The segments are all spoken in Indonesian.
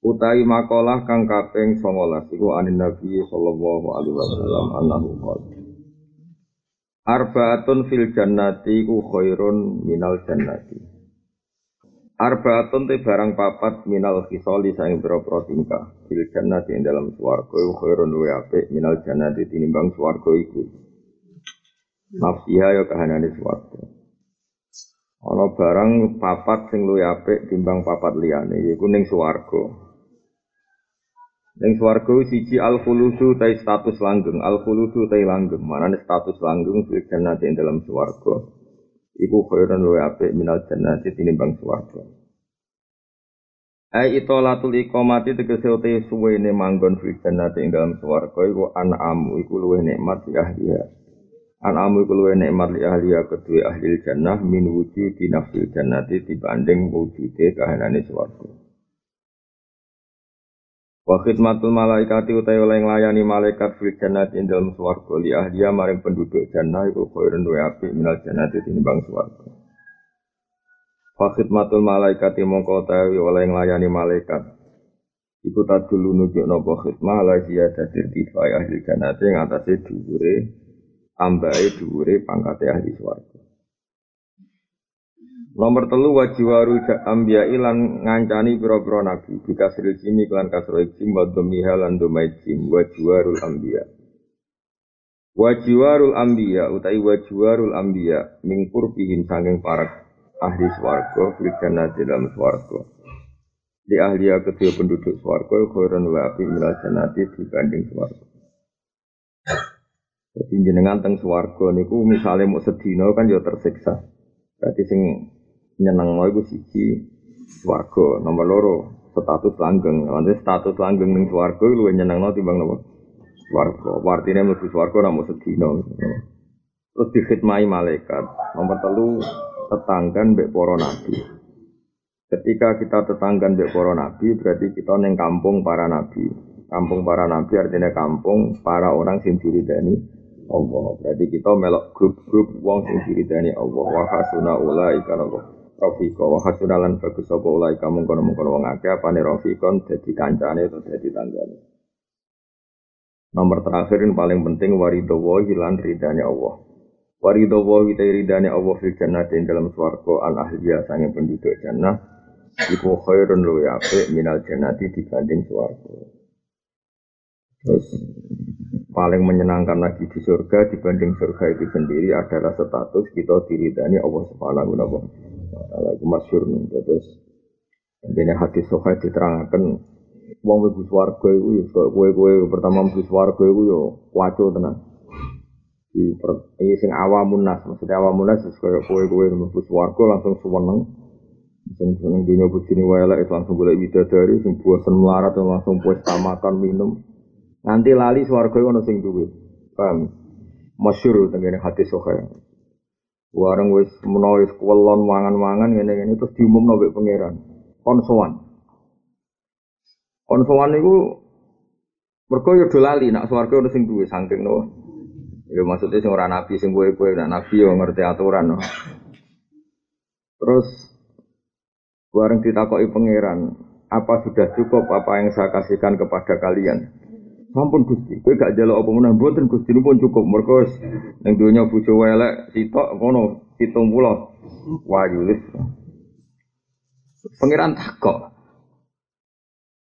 Utai makalah kang kaping 19 iku anin Nabi sallallahu alaihi wasallam annahu qala. Arbaatun fil jannati ku khairun minal jannati. Arbaatun te barang papat minal khisali saing pira-pira tingkah. Fil jannati ing dalam swarga iku khairun luwe apik minal jannati tinimbang swarga iku. Nafsiha ya kahanane swarga. Ana barang papat sing luwe apik timbang papat liyane yaiku ning swarga Ning swarga siji al khuludu tai status langgeng, al khuludu tai langgeng. Manane status langgeng fil jannati ing dalam swarga. Iku khairun wa apik minal jannati tinimbang swarga. Ai itolatul iqamati tegese uti suwene manggon fil jannati ing dalam swarga iku an'amu iku luwih nikmat li ahliya. An'amu iku luwih nikmat li ahliya kedue ahli jannah min wujudi nafsil jannati dibanding wujude kahanane swarga. Wa khidmatul malaikati utai oleh nglayani malaikat fil jannati ing dalem swarga li ahliya maring penduduk jannah iku khairun wa apik minal jannati tinimbang swarga. Wa khidmatul malaikati mongko utawi oleh nglayani malaikat iku tadulu nunjuk napa khidmah la ziyadatir tifai ahli jannati ing atase dhuwure ambae dhuwure pangkate ahli swarga. Nomor telu wajiwaru ambia ilan ngancani pira-pira nabi bikasril jimi klan kasro jim wa dhomiha lan domai jim wajiwarul ambia. Wajiwarul ambia utai wajiwarul ambia mingkur pihin sanging para ahli swarga fil jannati dalam swarga. Di ahliya kedua penduduk swarga khairan wa api milal jannati dibanding swarga. Jadi jenengan teng swarga niku misalnya mau sedina kan ya tersiksa. Berarti sing nyeneng mau iku siji swarga. Nomor loro status langgeng. Nanti status langgeng ning swarga luwih nyenengno timbang napa swarga. Artine mlebu swarga namung sedina. Terus dikhidmati malaikat. Nomor telu tetanggan mbek para nabi. Ketika kita tetanggan mbek para nabi berarti kita neng kampung para nabi. Kampung para nabi artinya kampung para orang sing diridani Allah. Berarti kita melok grup-grup wong sing diridani Allah. Wa hasuna ulaika Allah Rafika wa hasunalan bagus sapa ulai kamu kono mengkono wong akeh apane rafikon dadi kancane atau dadi tanggane. Nomor terakhir yang paling penting warido wa hilan ridane Allah. Warido wa kita ridane Allah fil jannati dalam swarga an ahliya sange penduduk jannah iku khairun luwi apik minal jannati dibanding swarga. Terus paling menyenangkan lagi di surga dibanding surga itu sendiri adalah status kita diridani Allah Subhanahu wa taala iku masyhur terus dene hadis sahih diterangkan wong mlebu swarga iku ya kowe-kowe. Pertama mlebu swarga iku ya waco tenan. Di ini sing awamun nas maksudnya awamun nas kaya kowe-kowe mlebu swarga langsung seneng sing seneng dunia bujini wae itu langsung boleh bidadari sing bosen melarat langsung puas makan minum. Nanti lali swarga ono sing duwe. Paham? Masyhur tengene hadis sahih Warang wis menawa wis kuwelon mangan-mangan ngene-ngene terus diumumno mbek pangeran. Kon sowan. Kon sowan niku mergo yo lali nak swarga ono sing duwe saking no. Ya maksudnya sing ora nabi sing kowe-kowe nak nabi yo ngerti aturan no. Terus warang ditakoki pangeran, apa sudah cukup apa yang saya kasihkan kepada kalian? Sampun Gusti, kowe gak jaluk apa meneh mboten Gusti pun cukup mergo ning donya bojo elek sitok ngono 70 wayu wis. Pangeran takok.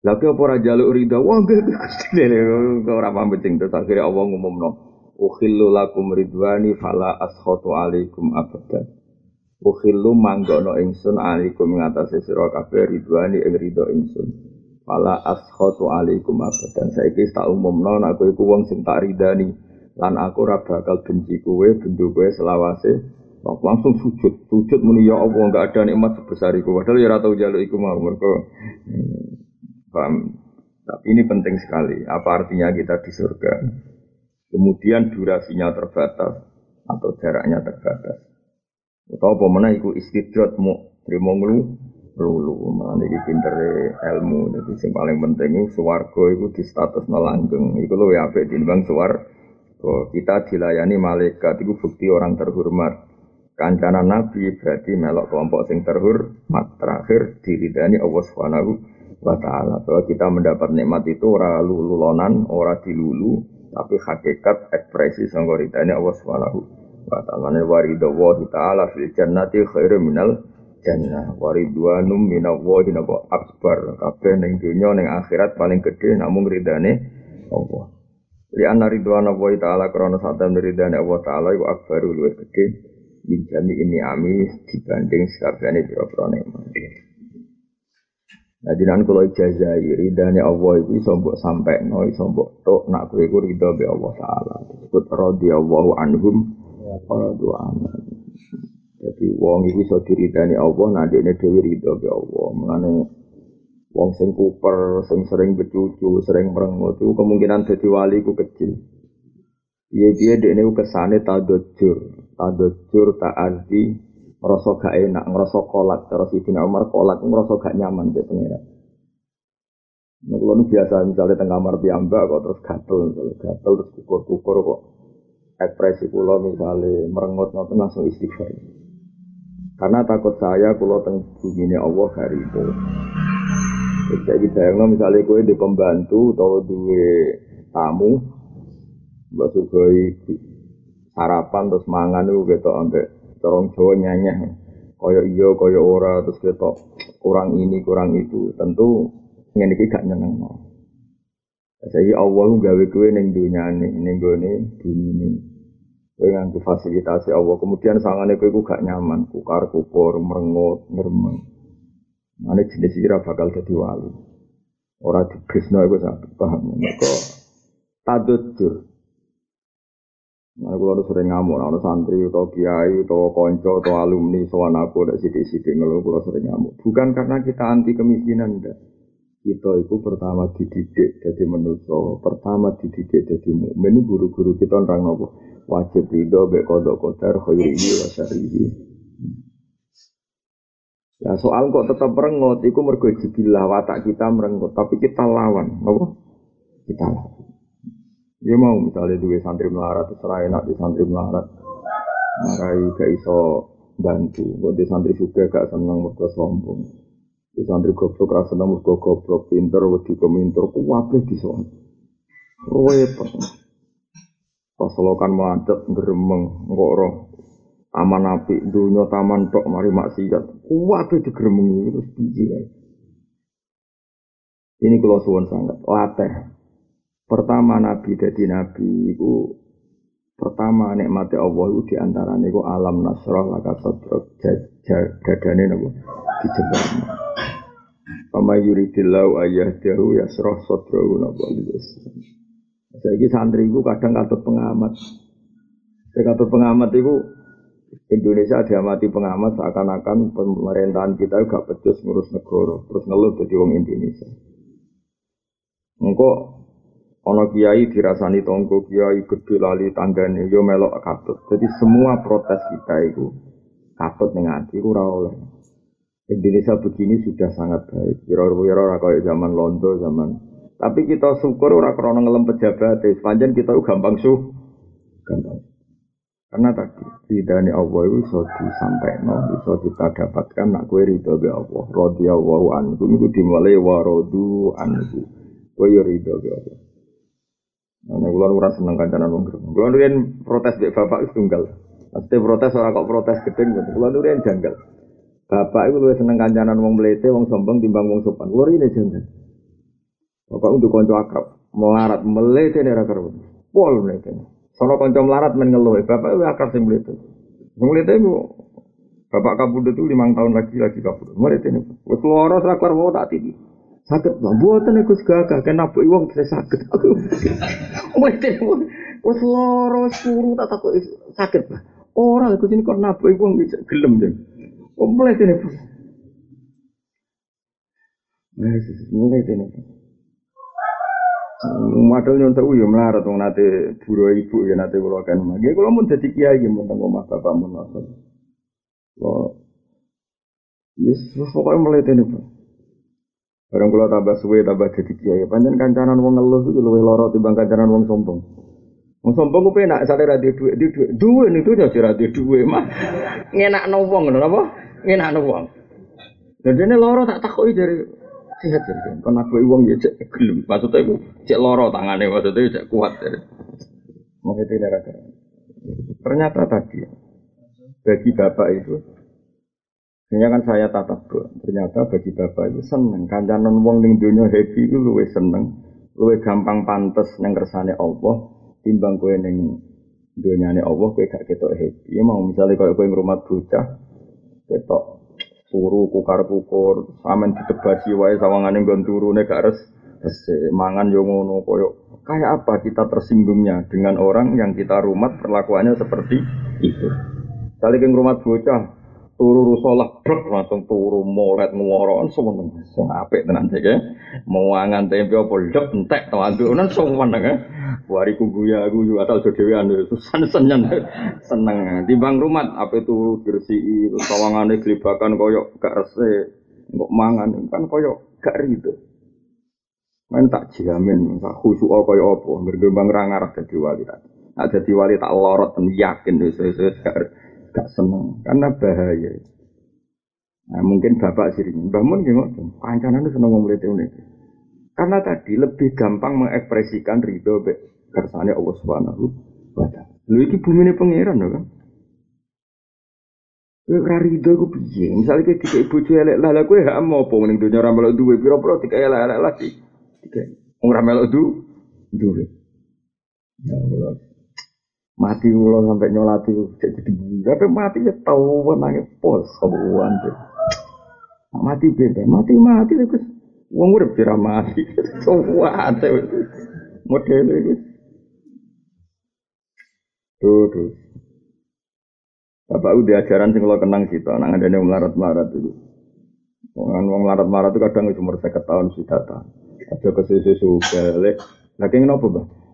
Kok ora jaluk ridha? Wah nggih Gusti dene ora pamit sing terus akhire Allah ngumumno. Ukhillu lakum ridwani fala askhatu alaikum abada. Ukhillu manggono ingsun alaikum ngatasé sira ridwani ing ridho. Fala askhatu alaikum abadan. Saiki tak umumno nek kowe iku wong sing tak ridani lan aku ora bakal benci kowe bendu kowe selawase langsung sujud. Sujud muni ya Allah enggak ada nikmat sebesar iku. Padahal ya ora tau njaluk iku mau mergo hmm, Paham? Tapi ini penting sekali. Apa artinya kita di surga? Kemudian durasinya terbatas atau jaraknya terbatas. Atau apa mana iku istidrat mu terima ngelu lulu mana iki pinter ilmu. Jadi yang paling penting itu swarga itu di status melanggeng. Itu lo ya apa timbang suar kita dilayani malaikat itu bukti orang terhormat. Kancana nabi berarti melok kelompok sing terhormat. Terakhir diridani Allah Subhanahu wa taala. Bahwa kita mendapat nikmat itu ora lululonan ora dilulu tapi hakikat ekspresi sanggoritanya Allah Subhanahu wa taala. Waridawahi taala fil jannati khairu minal jannah. Waridwanum minallahi napa akbar. Kabeh ning donya ning akhirat paling gede namung ridane Allah. Li anna ridwana wa ta'ala krana satam ridane Allah taala iku akbar luwih gede min jami ini ami dibanding sakabehane pira-pira nikmat. Nah, jinan kalau ijazai ridane Allah itu iso mbok sampekno iso mbok tok nak kowe iku ridho be Allah taala. Disebut radhiyallahu anhum wa dua jadi wong iki iso diridani Allah nanti ini dewi ridho ke Allah. Mengenai wong sing kuper, sing sering becucu, sering merengut itu kemungkinan jadi wali ku kecil. Iya dia dek ini kesane tadojur, tadojur tak anti, ngerasa gak enak, ngerasa kolak. Terus Sidina Umar kolak, ngerasa gak nyaman di pengira. Nah, kalau biasa misalnya tengah kamar piyambak kok terus gatel, misalnya gatel terus kukur-kukur kok ekspresi pulau misalnya merengut langsung istighfar. Karena takut saya kalau teng bumi Allah hari itu. Jadi bayangno misalnya kue di pembantu atau dua tamu, mbak Sugoi sarapan terus mangan itu gitu ambek corong Jawa nyanyi, koyo iyo koyo ora terus gitu kurang ini kurang itu, tentu ini gak nyeneng no. Saya Allah gawe kue neng dunia nih bumi nih. Kowe nganggo fasilitasi Allah. Kemudian sangane kowe gak nyaman, kukar kukur, merengut, ngeremeng. Mane jenis iki bakal dadi wali. Ora digesno iku sak paham. Mergo tadujur. Nah, kalau sering ngamuk, nah, santri atau kiai atau konco atau alumni soal aku ada sidik-sidik ngeluh, kalau sering ngamuk. Bukan karena kita anti kemiskinan, enggak. Kita itu pertama dididik jadi manusia, pertama dididik jadi mukmin. Ini guru-guru kita orang nopo wajib ridho be kodok kotor khairihi wa syarihi. Ya soal kok tetap merengut, itu mergo jibilah watak kita merengut, tapi kita lawan, apa? Kita lawan. Dia mau misalnya dua santri melarat, terserah enak di santri melarat, marai gak iso bantu, kok di santri juga gak seneng mergo sombong. Di santri goblok rasa seneng mergo goblok, pinter, wedi keminter, kuwabe di sana. Repot. Pas lokan macet geremeng ngkok roh. Api dunia taman tok mari maksiat. Kuat itu digeremengi terus biji. Ini kalau suwon sangat. Latih. Pertama nabi jadi nabi itu pertama nikmati Allah itu di antara itu alam nasrah laka sodrok dadane nopo dijebak. Pama yuridillahu ayah dahu yasroh sodrok nopo saya santri itu kadang katut pengamat. Saya katut pengamat itu Indonesia diamati pengamat seakan-akan pemerintahan kita juga becus ngurus negara, terus ngeluh jadi wong Indonesia. Engkau ono kiai dirasani tonggo kiai gede lali tanggane yo melok katut. Jadi semua protes kita itu katut ning ati ora oleh. Indonesia begini sudah sangat baik. Kira-kira kayak zaman Londo, zaman tapi kita syukur ora krono ngelem pejabat, sepanjang kita gampang suh, gampang. Karena tadi ridhani Allah itu bisa disampaikan, bisa kita dapatkan nak kue ridho be Allah. Radiyallahu anhu itu dimulai warodu anhu. Kue yo ridho be Allah. Nah, kulon ora seneng kancanan wong gerem. Kulon protes be bapak tunggal. Pasti protes ora kok protes gedeng gitu. Kulon riyen janggal. Bapak itu luwih seneng kancanan wong melete, wong sombong timbang wong sopan. Kulon ini janggal. Bapak untuk konco akrab, melarat melete nih rakar pol melete. Sono konco melarat men ngeluh, bapak itu akrab sing melete. Melete itu bapak kabur itu lima tahun lagi lagi kabur. Melete nih, wes loro rakar mau tak tinggi. Sakit bang, buatan aku segagah, kenapa iwang saya sakit. Melete wes loro suruh tak takut sakit bang. Orang aku sini kok napa iwang bisa gelem deh. Melete nih. Mulai sini, mulai. Model nyontek yo melarat wong nate buru ibu ya nate kula kan. Nggih kula mun dadi kiai nggih mun teng omah bapak mun nonton. Kula Yes, pokoknya meleteni Pak. Barang kula tambah suwe tambah dadi kiai, pancen kancanan wong ngeluh iku luwih lara timbang kancanan wong sombong. Wong sombong ku penak sate ra duwe duwe duwe niku yo ora duwe duwe mah. Ngenakno wong ngono napa? Ngenakno wong. Dadi ini lara tak takoki dari sehat jadi kan aku uang ya cek gelem. Maksudnya itu cek loro tangannya maksudnya cek kuat maksudnya tidak ada ternyata tadi bagi bapak itu Sebenarnya kan saya tatap ternyata bagi bapak itu seneng. Kancanan wong ning dunia happy itu luwe seneng luwe gampang pantes neng kersane Allah timbang kue neng dunia Allah kue gak ketok happy. Ya mau misalnya kalau kue ngrumat bocah ketok turu kukar kukur samen ditebasi wae sawangane nggon turune gak res mangan yo ngono koyo kayak apa kita tersinggungnya dengan orang yang kita rumat perlakuannya seperti itu. Kali ke rumah bocah turu rusolah brek langsung turu molet ngworoan semeneng sing apik tenan sik mau mangan tempe apa lep entek to andunan semeneng wariku guya guyu asal dhewean susan seneng seneng timbang rumat apa turu bersih sawangane glibakan koyo gak resik kok mangan kan koyo gak rido main tak jamin tak khusyuk koyo apa bergembang ra ngarep dadi wali tak jadi wali tak lorot yakin wis wis gak gak seneng karena bahaya. Nah, mungkin bapak sering, bangun gimana? Kancanan itu seneng ngomong itu Karena tadi lebih gampang mengekspresikan ridho kersane Allah Subhanahu wa taala. Lho iki bumine pangeran lho kan. Kowe ora rido ku piye? Misale kowe dikek bojo elek lah kowe hak apa ning donya ora melok duwe pira-pira dikek elek-elek lagi. Dikek ora melok du duwe. Ya Allah mati ulo sampai nyolati jadi dibunuh tapi mati ya tahu menangnya pos kabuan tuh mati beda mati mati itu uang udah kira mati semua ada model itu tuh tuh Bapak udah ajaran sing lo kenang sih, nang ada yang melarat-melarat itu. Wong wong melarat-melarat itu kadang umur saya tahun sudah tahu. Ada kesusu balik. Lagi ngapa, Bang?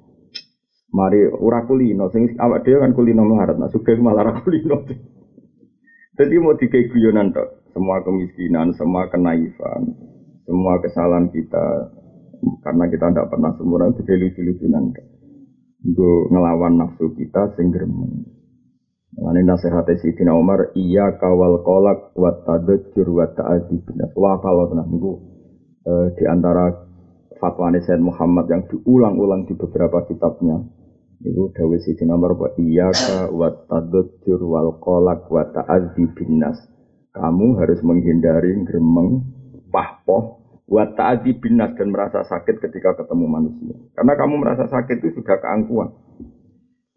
Mari ora kulino, sing awak dhewe kan kulino melarat, nah sugih malah ora kulino. Jadi mau dikai guyonan tok, semua kemiskinan, semua kenaifan, semua kesalahan kita karena kita tidak pernah sempurna itu lucu-lucunan. Gue ngelawan nafsu kita sing gremeng. Ini nasihat Sayyidina Umar, iya kawal kolak wat tadajur wat ta'adib. Wah kalau tenang, itu eh, di antara fatwa Sayyid Muhammad yang diulang-ulang di beberapa kitabnya Ibu dawe sisi nomor wa iyaka wa tadajjur wal kolak wa binnas. Kamu harus menghindari gremeng, pahpoh, wa ta'adzi binnas dan merasa sakit ketika ketemu manusia. Karena kamu merasa sakit itu sudah keangkuhan.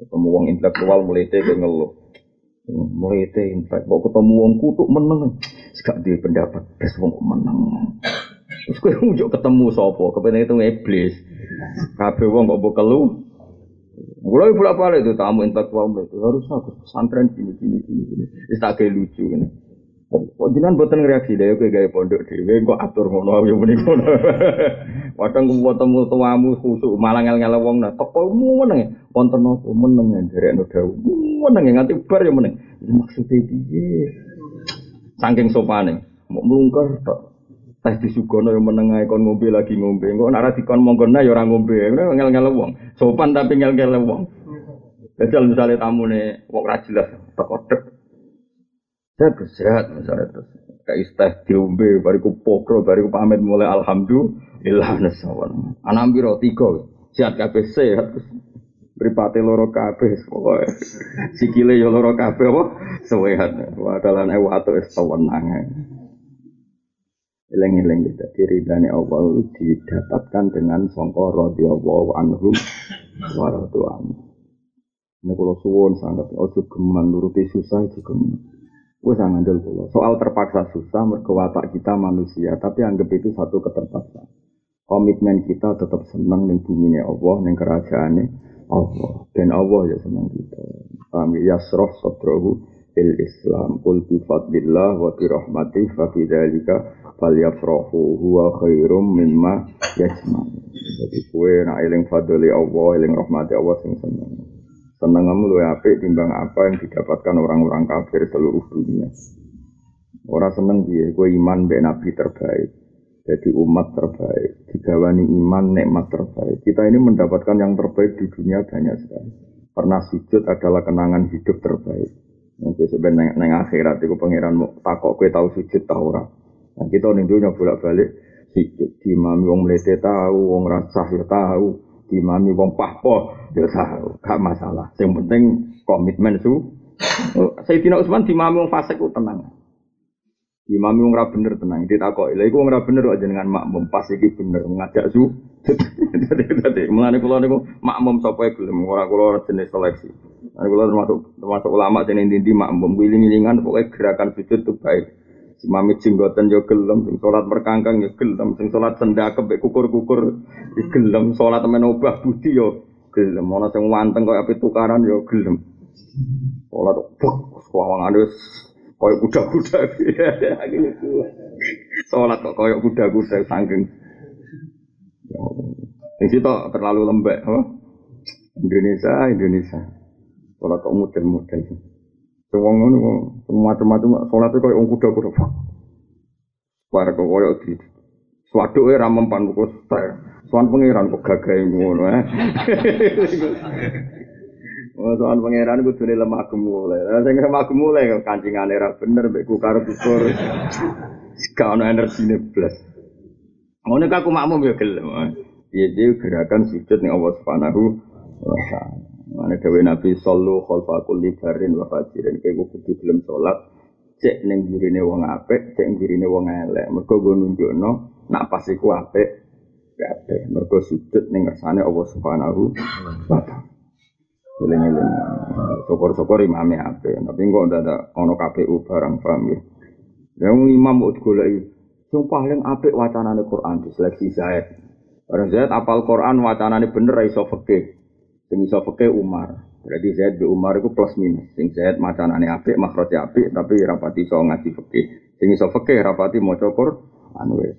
Ketemu wong intelektual mulai ke ngeluh. Intelek, kok ketemu wong kutuk meneng. Gak di pendapat, bes wong meneng. Terus kau ujuk ketemu sopo, kepengen itu iblis. Kabeh wong kok kelu, Mulai bolak balik itu tamu intelektual itu harus aku pesantren gini gini gini gini. Itu lucu ini. Kok jangan buatan reaksi deh, oke gaya pondok dewe, kok atur ngono yang muni ngono. Wadang kuwo temu tuamu khusuk malah ngel ngel wong nah teko meneng ya. Wonten apa meneng ya derek dawu. Meneng ya nganti bar ya meneng. Maksudnya piye? Saking sopane, mau melungker tok teh disugono yang menengah kon ngombe lagi ngombe kok nara dikon monggona ya orang ngombe ngel ngel wong sopan tapi ngel ngel wong Jajal misalnya tamu nih, wong ra jelas, teko dek. Sehat, misalnya terus. Kayak isteh diombe, bariku pokro, bariku pamit mulai alhamdulillah nasawan. Anak biro tiga, sehat kabeh sehat. Beripati loro kabeh, pokoknya. Sikile ya loro kabeh, apa? Sehat. Wadalan ewa atau es Eleng-eleng kita diridani Allah didapatkan dengan songko radhiyallahu anhum wa radhiyallahu Ini kalau suwon sangat ojo geman nuruti susah itu geman. Gue sangat ngandel kalau soal terpaksa susah merkewatak kita manusia, tapi anggap itu satu keterpaksaan. Komitmen kita tetap senang dengan bumi Allah, dengan kerajaannya Allah, dan Allah ya senang kita. Kami ya? Yasroh sodrohu il Islam qul bi fadlillah wa bi rahmatih fa fi dzalika falyafrahu huwa khairum mimma yajma'un jadi kue nak eling fadli Allah eling rahmati Allah sing seneng. Seneng kamu lu apik timbang apa yang didapatkan orang-orang kafir seluruh dunia. Orang seneng dia gue iman be nabi terbaik. Jadi umat terbaik digawani iman nikmat terbaik. Kita ini mendapatkan yang terbaik di dunia banyak sekali. Pernah sujud adalah kenangan hidup terbaik. Mungkin sebenarnya neng akhirat itu pangeran takok kue tahu sujud tahu ora. Nah kita nih dulu bolak balik sujud di mami wong melete tahu, wong rasah ya tahu, di mami wong pahpo ya tahu, gak masalah. Yang penting komitmen su. Saya tidak Usman di mami wong fasik itu tenang. Di mami wong ra bener tenang. Ditakok, lha iku wong ra bener kok jenengan makmum pas iki bener ngajak su. Dadi mulane kula niku makmum sapa gelem ora kula jenis seleksi. Nah, kalau termasuk termasuk ulama dan inti makmum giling-gilingan pokoknya gerakan sujud itu baik. Si mami jenggotan yo gelem, sing salat merkangkang yo gelem, sing salat sendakep kukur-kukur yo gelem, salat temen obah budi yo gelem, ana sing wanteng koyo api tukaran yo gelem. Salat buk sawangane wis koyo kuda-kuda. Salat kok koyo kuda-kuda saking. Sing sitok terlalu lembek, apa? Indonesia, Indonesia. Sholat kok model-model. Semua ngono macam-macam sholat itu kayak kuda kuda. Para kok koyo di suatu era mempan buku saya. Soal pangeran kok gagai ngono eh. Oh, soal pangeran gue tuh lemah gemulai. Saya lemah gemulai kok kancingan era bener, beku karo ukur. Kau energi nih plus. Ngono aku makmum ya gelem. Iya dia gerakan sujud nih Allah Subhanahu wa taala. Mana dewe Nabi sallu khalfa kulli barin wa fajirin kayak gue kudu gelem salat cek ning gurine wong apik, cek gurine wong elek. Mergo gue nunjukno nak pas iku apik kabeh. Mergo sujud ning ngersane Allah Subhanahu wa taala. Eling-eling. Syukur-syukur imame apik, tapi kok ada ono KPU barang paham ya. Yang imam mau digoleki sing paling apik wacanane Quran diseleksi Zaid. Orang Zaid apal Quran wacanane bener iso fikih. Sing iso Umar. Berarti Zaid bi Umar itu plus minus. Sing Zaid macanane apik, makhraje apik, tapi rapati iso ngaji fikih. Sing iso fikih rapati maca Quran wis.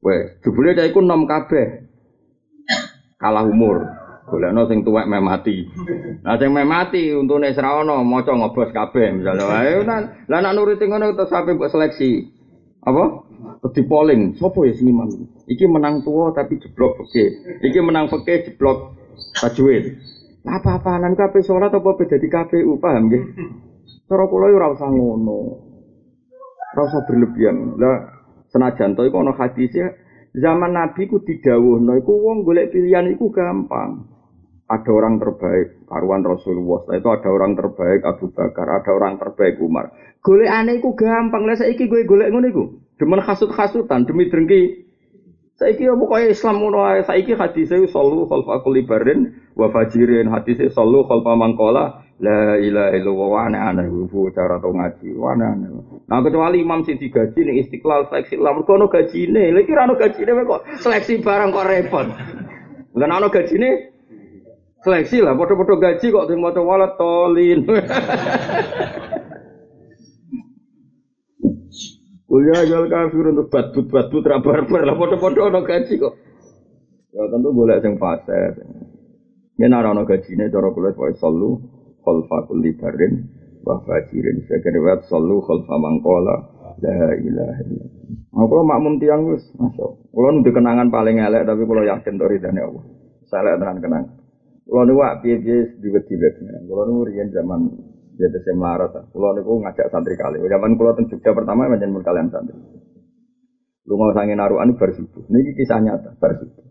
Wes, jebule cah iku nom kabeh. Kalah umur. Golekno sing tuwek meh mati. Nah sing meh mati untune ora ono maca ngobos kabeh misalnya. Ayo lah nek nuruti ngono terus sampe mbok seleksi. Apa? Di polling, sopo ya sing imam? Iki menang tua tapi jeblok fikih. Iki menang fikih jeblok tajwid. Lah apa-apaan kabeh salat apa beda di KPU, paham nggih? Cara kula yo ora usah ngono. Ora usah berlebihan. Lah senajan to iku ana hadisnya zaman Nabi ku didhawuhno iku wong golek pilihan iku gampang. Ada orang terbaik, karuan Rasulullah. Setelah itu ada orang terbaik Abu Bakar, ada orang terbaik Umar. Golek aneh iku gampang. Lah saiki gue golek ngono iku. Demen hasut-hasutan demi drengki Saiki ya pokoknya Islam ngono ae. Saiki hadise sallu khalfa kulli barin wa fajirin. Hadise sallu khalfa mangkola la ilaha illallah wa ana ana cara to ngaji. Wa ana. Nah kecuali imam sing digaji ning Istiqlal seleksi lah mergo gajine. Lha iki ora ono gajine kok seleksi barang kok repot. Lah ono gajine seleksi lah padha-padha gaji kok sing maca walat tolin. Kuliah jual kafir untuk batut batut rabar-bar lah foto-foto ono gaji kok. Ya tentu boleh yang fase. Ya nara ono gaji ini cara kuliah pokoke sallu khalfa kulli barin wa. Saya kira wat sallu khalfa mangkola la ilaha illallah. Aku makmum tiang wis, masya. Kulo nu kenangan paling elek tapi kulo yakin to ridane Allah. Saya tenan kenang. Kulo nu wak piye-piye diwet-diwet. Kulo nu zaman jadi saya melarat. Kulo niku ngajak santri kali. Zaman kulo teng Jogja pertama macam mun kalian santri. Lu mau sange naruhan bar subuh. Niki kisah nyata bar subuh.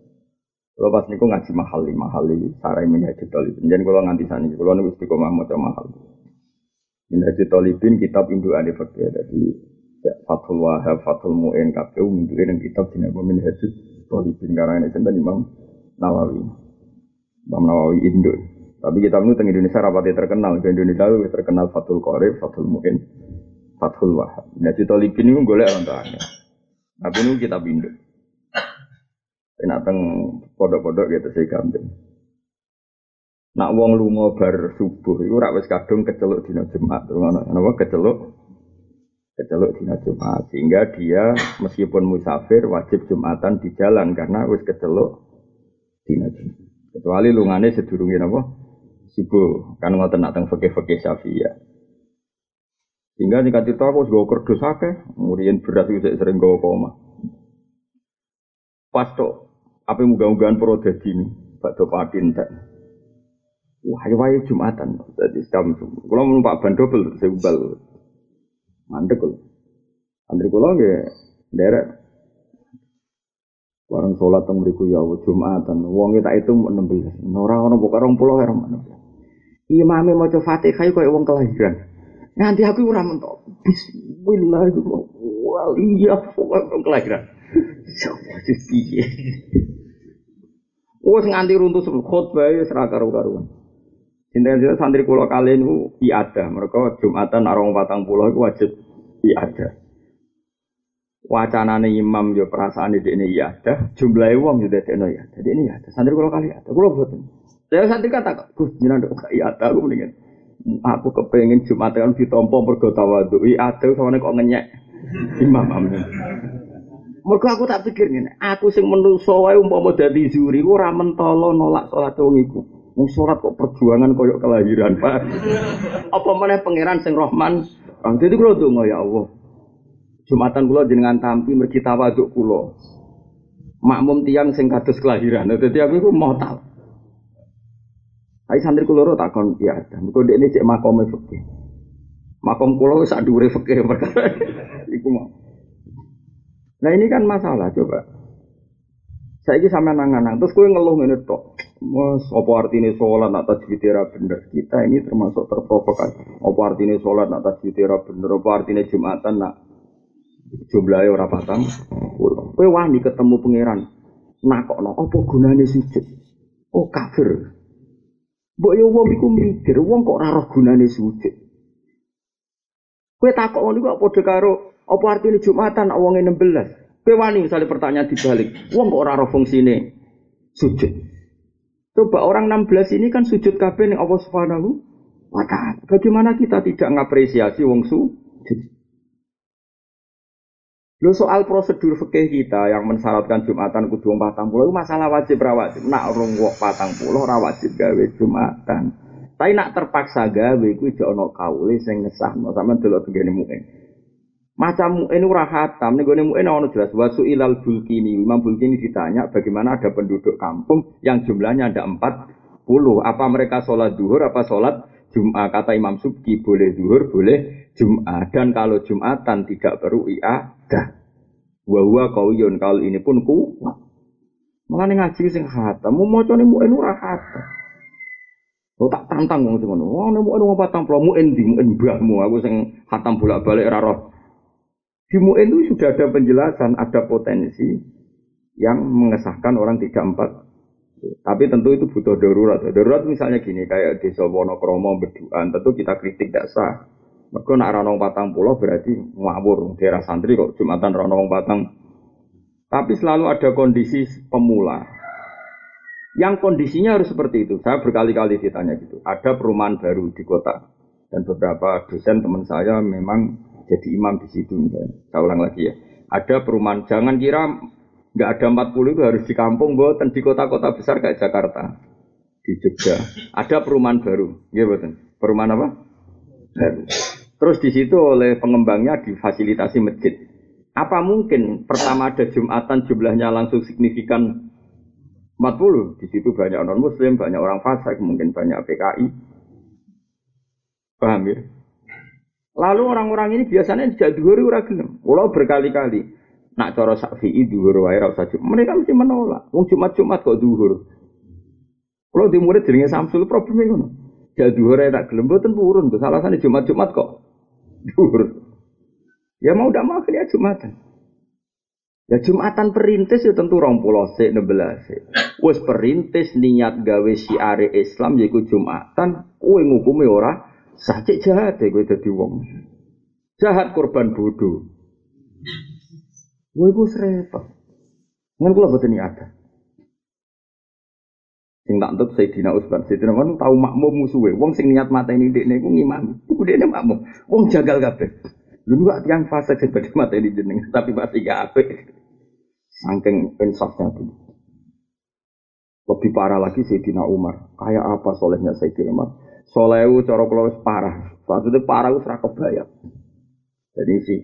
Kulo pas niku ngaji mahali mahali sarai minhajul talibin. Jadi kulo nganti sani. Kulo niku istiqomah maca mahal. Minhajul talibin kitab indukan fakir. Jadi ya, Fathul Wahab, Fathul Mu'in, KPU mingguin yang kitab jenis Minhajul talibin. Karena ini cinta Imam Nawawi. Imam Nawawi Indo. Tapi kita itu teng Indonesia rapati terkenal. Di Indonesia itu terkenal Fathul Qorib, Fathul Mu'in, Fathul Wahab. Nah, cerita Libin itu boleh orang tuanya. Tapi ini kita pindah. Ini teng podok-podok gitu saya gampang. Nak wong lunga bar subuh iku rak wis kadung keceluk dina Jumat. Ngono, napa keceluk keceluk dina Jumat sehingga dia meskipun musafir wajib Jumatan di jalan karena wis keceluk dina Jumat. Kecuali lungane sedurunge napa? Subuh. Kan ngoten nak teng fikih-fikih Syafi'iyah. Sehingga jika kita aku gue kerdus akeh, kemudian beras itu sering gue koma. Pas tok, apa muga-mugaan pro dadi ini, bakdo patin tak. Wah, wae Jumatan. Jadi jam kalau numpak ban double saya ubal. Mandek loh. Antri kula nggih derek Warang sholat teng mriku ya Jumatan. Wong tak itu 16. Ora ono pokoke 20 ora ono. Imame maca Fatihah koyo wong kelahiran. Nanti aku ora mentok. Bismillah wal iya wong kelahiran. Sapa piye? Wes nganti runtuh khotbah wis ra karo-karuan. Sinten santri kula kali niku iada, mereka Jumatan patang pulau itu wajib iada. Wacanane imam yo perasaan di ini iada, jumlah uang yo dadekno ya. Jadi ini iada. Santri kula kali iada, kula boten. Saya santri kata, Gus jenengan kok iada aku mendingan. Aku kepengen Jumatan ditompo mergo tawadhu. Iada sama kok ngenyek imam amin. Mergo aku tak pikir ngene, aku sing menungso wae umpama dadi zuri ora mentolo nolak salat wong iku. Wong sholat kok perjuangan koyok kelahiran, Pak. Apa mana pangeran sing Rahman? Orang jadi kulo donga ya Allah. Jumatan kulo jenengan tampi mergi tawaduk kulo. Makmum tiang sing kados kelahiran. Dadi aku iku mau tahu. Tapi santri kulo ro takon ya. Mergo ini cek makome fikih. Makom kulo wis sak dhuwure fikih perkara. Iku mau. Nah ini kan masalah coba. Saya ini sama nangan terus kue ngeluh ini tok. Mas, apa artinya sholat nak tajwid bener? Kita ini termasuk terprovokasi. Apa artinya sholat nak tajwid bener? Apa artinya jumatan nak jumlahnya ora patang? Kue wani ketemu pangeran. Nak kok no, apa gunanya sujud? Oh kafir. Mbok yo wong iku mikir, wong kok ora roh gunane sujud. Kowe takok ngono kok padha karo apa artinya Jumatan wong 16? Kowe wani misalnya pertanyaan dibalik, wong kok ora ora fungsine sujud. Coba orang 16 ini kan sujud kabeh ning Allah Subhanahu wa taala. Bagaimana kita tidak ngapresiasi wong sujud? Lo soal prosedur fikih kita yang mensyaratkan Jumatan kudu patang puluh masalah wajib ra wajib. Nak rong wong patang puluh ra wajib gawe Jumatan. Tapi nak terpaksa gawe kuwi jek ana kaule sing ngesahno sampean delok tengene mueng. Macam ini ora hatam, nih gue ini ono jelas. Wasu ilal bulkini, Imam Bulkini ditanya bagaimana ada penduduk kampung yang jumlahnya ada empat puluh. Apa mereka sholat duhur, apa sholat Jum'ah? Kata Imam Subki, boleh duhur, boleh Jum'ah. Dan kalau Jum'atan tidak perlu i'adah. Wahwa kauyun, kalau ini pun kuat. Malah nih ngaji sing hatam, mau nih mu'in ora hatam. Lo tak tantang wong sing ngono. Wong nek mu'in wong patang puluh mu'in di mbahmu. Aku sing hatam bolak-balik ora di MUN itu sudah ada penjelasan, ada potensi yang mengesahkan orang tidak empat. Tapi tentu itu butuh darurat. Darurat misalnya gini, kayak desa Wonokromo Beduan, tentu kita kritik tidak sah. Mereka nak patang pulau berarti ngawur daerah santri kok jumatan ranong patang. Tapi selalu ada kondisi pemula. Yang kondisinya harus seperti itu. Saya berkali-kali ditanya gitu. Ada perumahan baru di kota dan beberapa dosen teman saya memang jadi imam di situ. Saya ulang lagi ya. Ada perumahan. Jangan kira nggak ada 40 itu harus di kampung, dan di kota-kota besar kayak Jakarta, di Jogja. Ada perumahan baru, ya betul. Perumahan apa? Baru. Terus di situ oleh pengembangnya difasilitasi masjid. Apa mungkin pertama ada Jumatan jumlahnya langsung signifikan 40? Di situ banyak non Muslim, banyak orang fasik, mungkin banyak PKI. Paham ya? Lalu orang-orang ini biasanya tidak duhur ora gelem. Kalau berkali-kali nak cara sakfi'i duhur wae ora usah Mereka mesti menolak. Wong Jumat-Jumat kok duhur. Kalau di murid jenenge Samsul problemnya ngono. Jadi duhur tak gelem mboten purun. Alasannya Jumat-Jumat kok duhur. Ya mau tidak mau ya Jumatan. Ya Jumatan perintis ya tentu rong pulau se nebelas. Wes perintis niat gawe siare Islam yaiku Jumatan, kue ngukumi ora Sakit jahat deh gue jadi wong. Jahat korban bodoh. Gue gue serempet. Ngan kula boten ada. Sing tak entut Sayyidina Utsman. Sayyidina Utsman tahu makmum musuhe. Wong sing niat mateni dekne iku ngimam. Iku dekne makmum. Wong jagal kabeh. Lu gak tiang fase sebagai mateni jeneng, tapi pasti gak apik. Saking insafnya tuh. Lebih parah lagi Sayyidina Umar. Kayak apa solehnya Sayyidina Umar? Soleh itu cara kalau parah. Maksudnya parah itu serak kebayang. Jadi sih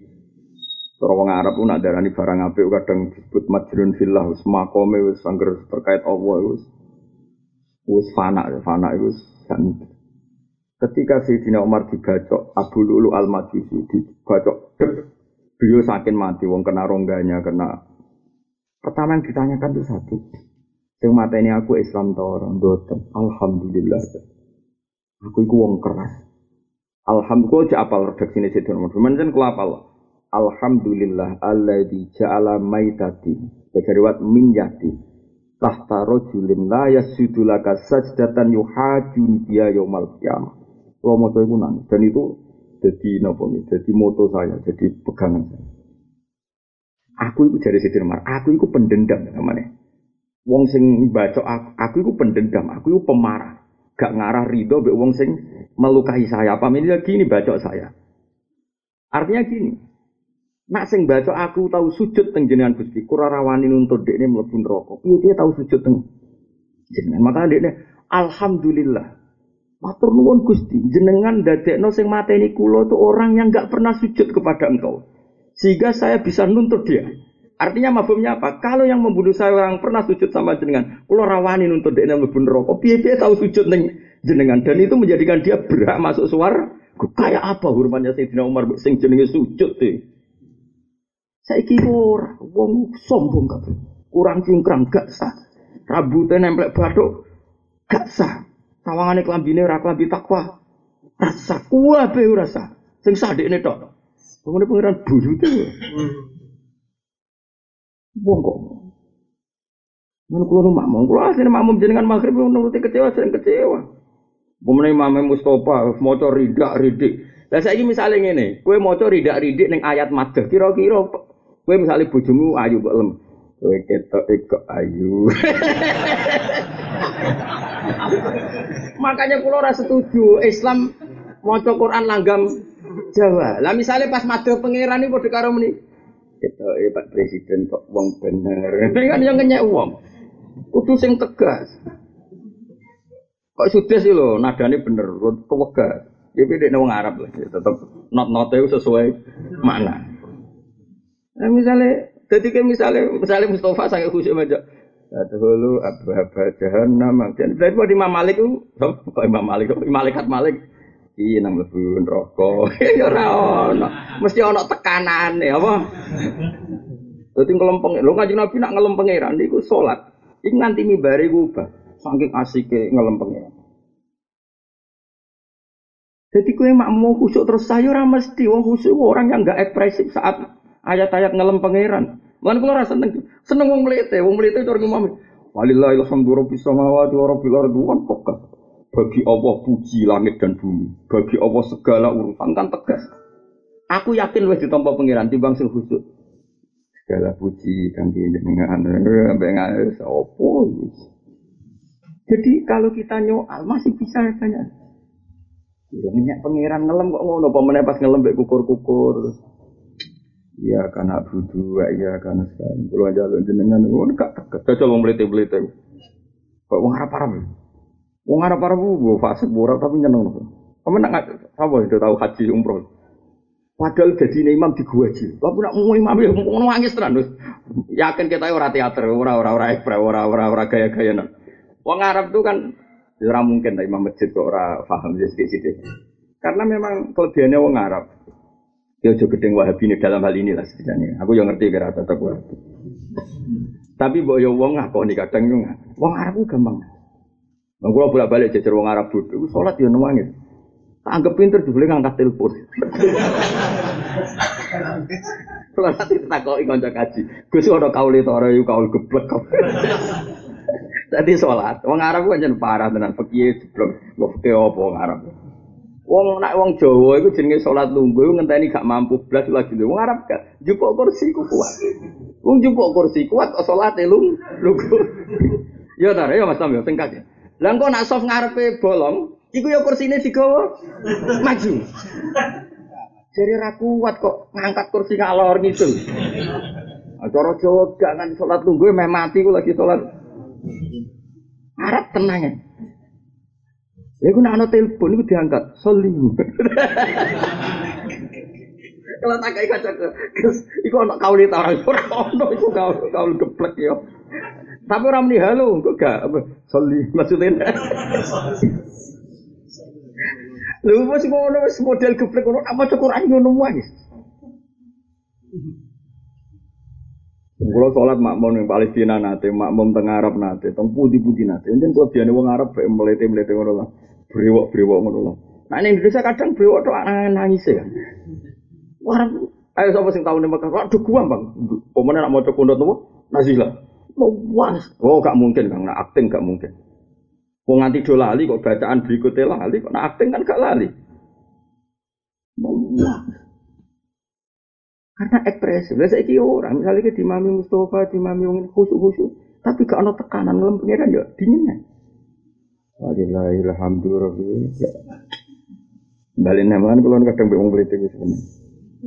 Orang Arab pun ada darani barang apik kadang disebut majrun fillah wis makome wis angger terkait Allah wis wis fana fana wis kan ketika Sayyidina Umar dibacok Abu Lulu Al Majusi dibacok beliau sakit mati wong kena rongganya kena pertama yang ditanyakan itu satu. Mata ini aku Islam orang dotem Alhamdulillah. Aku itu wong keras. Alhamdulillah aja apal redaksi ini Sayyidina Umar. Cuman kelapal Alhamdulillah alladzi ja'ala maitati. Berkariwat min. Tahta rojulin la yasudu laka sajdatan yuhajun dia yaumal qiyamah. Kalau moto itu nangis. Dan itu jadi nopo jadi moto saya, jadi pegangan saya. Aku itu dari Siti Umar, aku itu pendendam namanya. Wong sing baca aku, aku itu pendendam, aku itu pemarah. Gak ngarah ridho be wong sing melukai saya. Apa ini lagi ini baca saya. Artinya gini, Nak sing baca aku tahu sujud teng jenengan Gusti, kura rawani nuntut dekne mlebu neraka. Piye dia tahu sujud teng jenengan? Maka dekne alhamdulillah. Matur nuwun Gusti, jenengan dadekno sing mateni kula itu orang yang nggak pernah sujud kepada engkau. Sehingga saya bisa nuntut dia. Artinya mafhumnya apa? Kalau yang membunuh saya orang pernah sujud sama jenengan, kula rawani nuntut dekne mlebu neraka. Piye piye tahu sujud teng jenengan dan itu menjadikan dia berhak masuk suara. Kayak apa hormatnya Sayyidina Umar sing jenenge sujud deh. Saiki ora wong sombong kabeh. Kurang cingkrang gak sah. Rambutnya nempel bathuk gak sah. Sawangane klambine ora klambi takwa. Rasa kuwabe ora sah. Sing sadekne tok. Pengene pangeran buyute. Wong kok. Kula nu makmum, kula asline makmum jenengan maghrib nuruti kecewa sering kecewa. Pemenang Imam Mustafa maca ridak ridik. Lah saiki misale ngene, kowe maca ridak ridik ning ayat madhah, kira-kira Kue misalnya bojomu ayu kok lem. Kue ketok kok ayu. Makanya kulo rasa setuju Islam mau Quran langgam Jawa. Lah misalnya pas madhep pangeran ini padha karo meni. Ketok Pak Presiden kok wong bener. Kan yang kenyek wong. Kudu sing tegas. Kok sudah sih lo, nadanya bener, kewegas. Ya beda wong Arab lah, tetap not-notnya sesuai mana. Nah, misalnya, jadi kan misalnya, misalnya Mustafa sangat khusyuk aja. Abu abu jahannam. Dan dari Imam Malik itu, kok Imam Malik, malaikat Malik. Iya nang lebu rokok. Ya ora ono. Mesti ono tekanane apa? Dadi ngelempeng. Lho Kanjeng Nabi nak ngelempeng pangeran niku salat. Iku nganti mibare ku ubah. Saking asike ngelempeng pangeran. Jadi mak mau khusuk terus saya ora mesti wong khusuk orang yang enggak ekspresif saat ayat-ayat ngelem pangeran. Lan kula rasa seneng. Seneng wong mlete, wong mlete itu orang ngomong. Walillahil hamdu rabbis samawati wa rabbil ardi wa pokok. Bagi Allah puji langit dan bumi. Bagi Allah segala urusan kan tegas. Aku yakin wis ditampa pangeran timbang sing khusuk. Segala puji dan jenengan sampai nggak opo. Jadi kalau kita nyoal masih bisa banyak. Ya minyak pangeran ngelem kok ngono, pemenang pas ngelem kukur-kukur. Iya karena budu, iya karena sekarang. Kalau lo jenengan, oh gak tegas. Jajal wong melite melite. Kok wong harap harap. Wong harap harap bu, fase borak tapi nyeneng. Kamu nak apa itu tahu haji umroh? Padahal jadi imam di gua aja. Tapi nak mau imam ya mau nangis terus. Yakin kita orang teater, orang orang orang ekspres, orang orang orang gaya gaya nan. Wong Arab tuh kan ora mungkin lah imam masjid kok ora paham sedikit-sedikit. Karena memang kelebihannya wong Arab. Ya juga gedeng wahabi ini dalam hal ini lah setidaknya. Aku yang ngerti kira tetap wahabi. Tapi mbok yo wong nih kadang yo Wong Arab gampang. Wong kula bolak-balik jajar wong Arab bodoh, salat yo nangis. Tak anggap pinter boleh ngangkat telepon. Kalau nanti tak kau ikon kaji, gue sih ada kau lihat orang yuk kau geblek kau. Tadi sholat, wong Arab kan parah dengan fakir jeblok, fakir apa wong Arab. Wong nak wong Jawa iku jenenge salat lungguh ngenteni gak mampu blas lagi lho. Wong Arab gak jupuk kursi ku kuat. Wong jupuk kursi kuat kok salate lung lungguh. Ya ta, ya Mas Tam ya singkat ya. Lah engko nak soft ngarepe bolong, iku ya kursine digawa maju. Jadi ra kuat kok ngangkat kursi ngalor ngidul. Cara Jawa jangan sholat tunggu meh mati ku lagi sholat. Arab tenang ya. Ya gue nak telepon itu diangkat, solim. Kalau tak kayak kaca terus iku anak kau lihat orang orang iku kau kau geplek yo. Tapi orang ini halo, kok gak apa solim maksudnya. Lu masih ngono wis model geplek ngono apa cek Quran ngono wae. Kalau sholat makmum yang Palestina nate, makmum tengah Arab nate, teng putih putih nate. Kalau biasa wong Arab melete melete ngono lah, brewok brewok ngono lah. Nah ini Indonesia kadang brewok tuh nangis ya. Orang, ayo siapa sing tahu nih Mekah? Aduh gua bang, pemenang nak mau cek pondok tuh, nazilah. Mau was, oh gak mungkin kang, nak acting gak mungkin. Mau nganti do lali kok bacaan berikutnya lali, kok nak acting kan gak lali. Mau was. Karena ekspresi, biasa iki orang, misalnya ke dimami Mustafa, dimami wong khusyuk khusyuk, tapi gak ada tekanan ngelem pengiran ya dinginnya. Alhamdulillah, Balik nama kan kalau kadang bingung beli itu sebenarnya.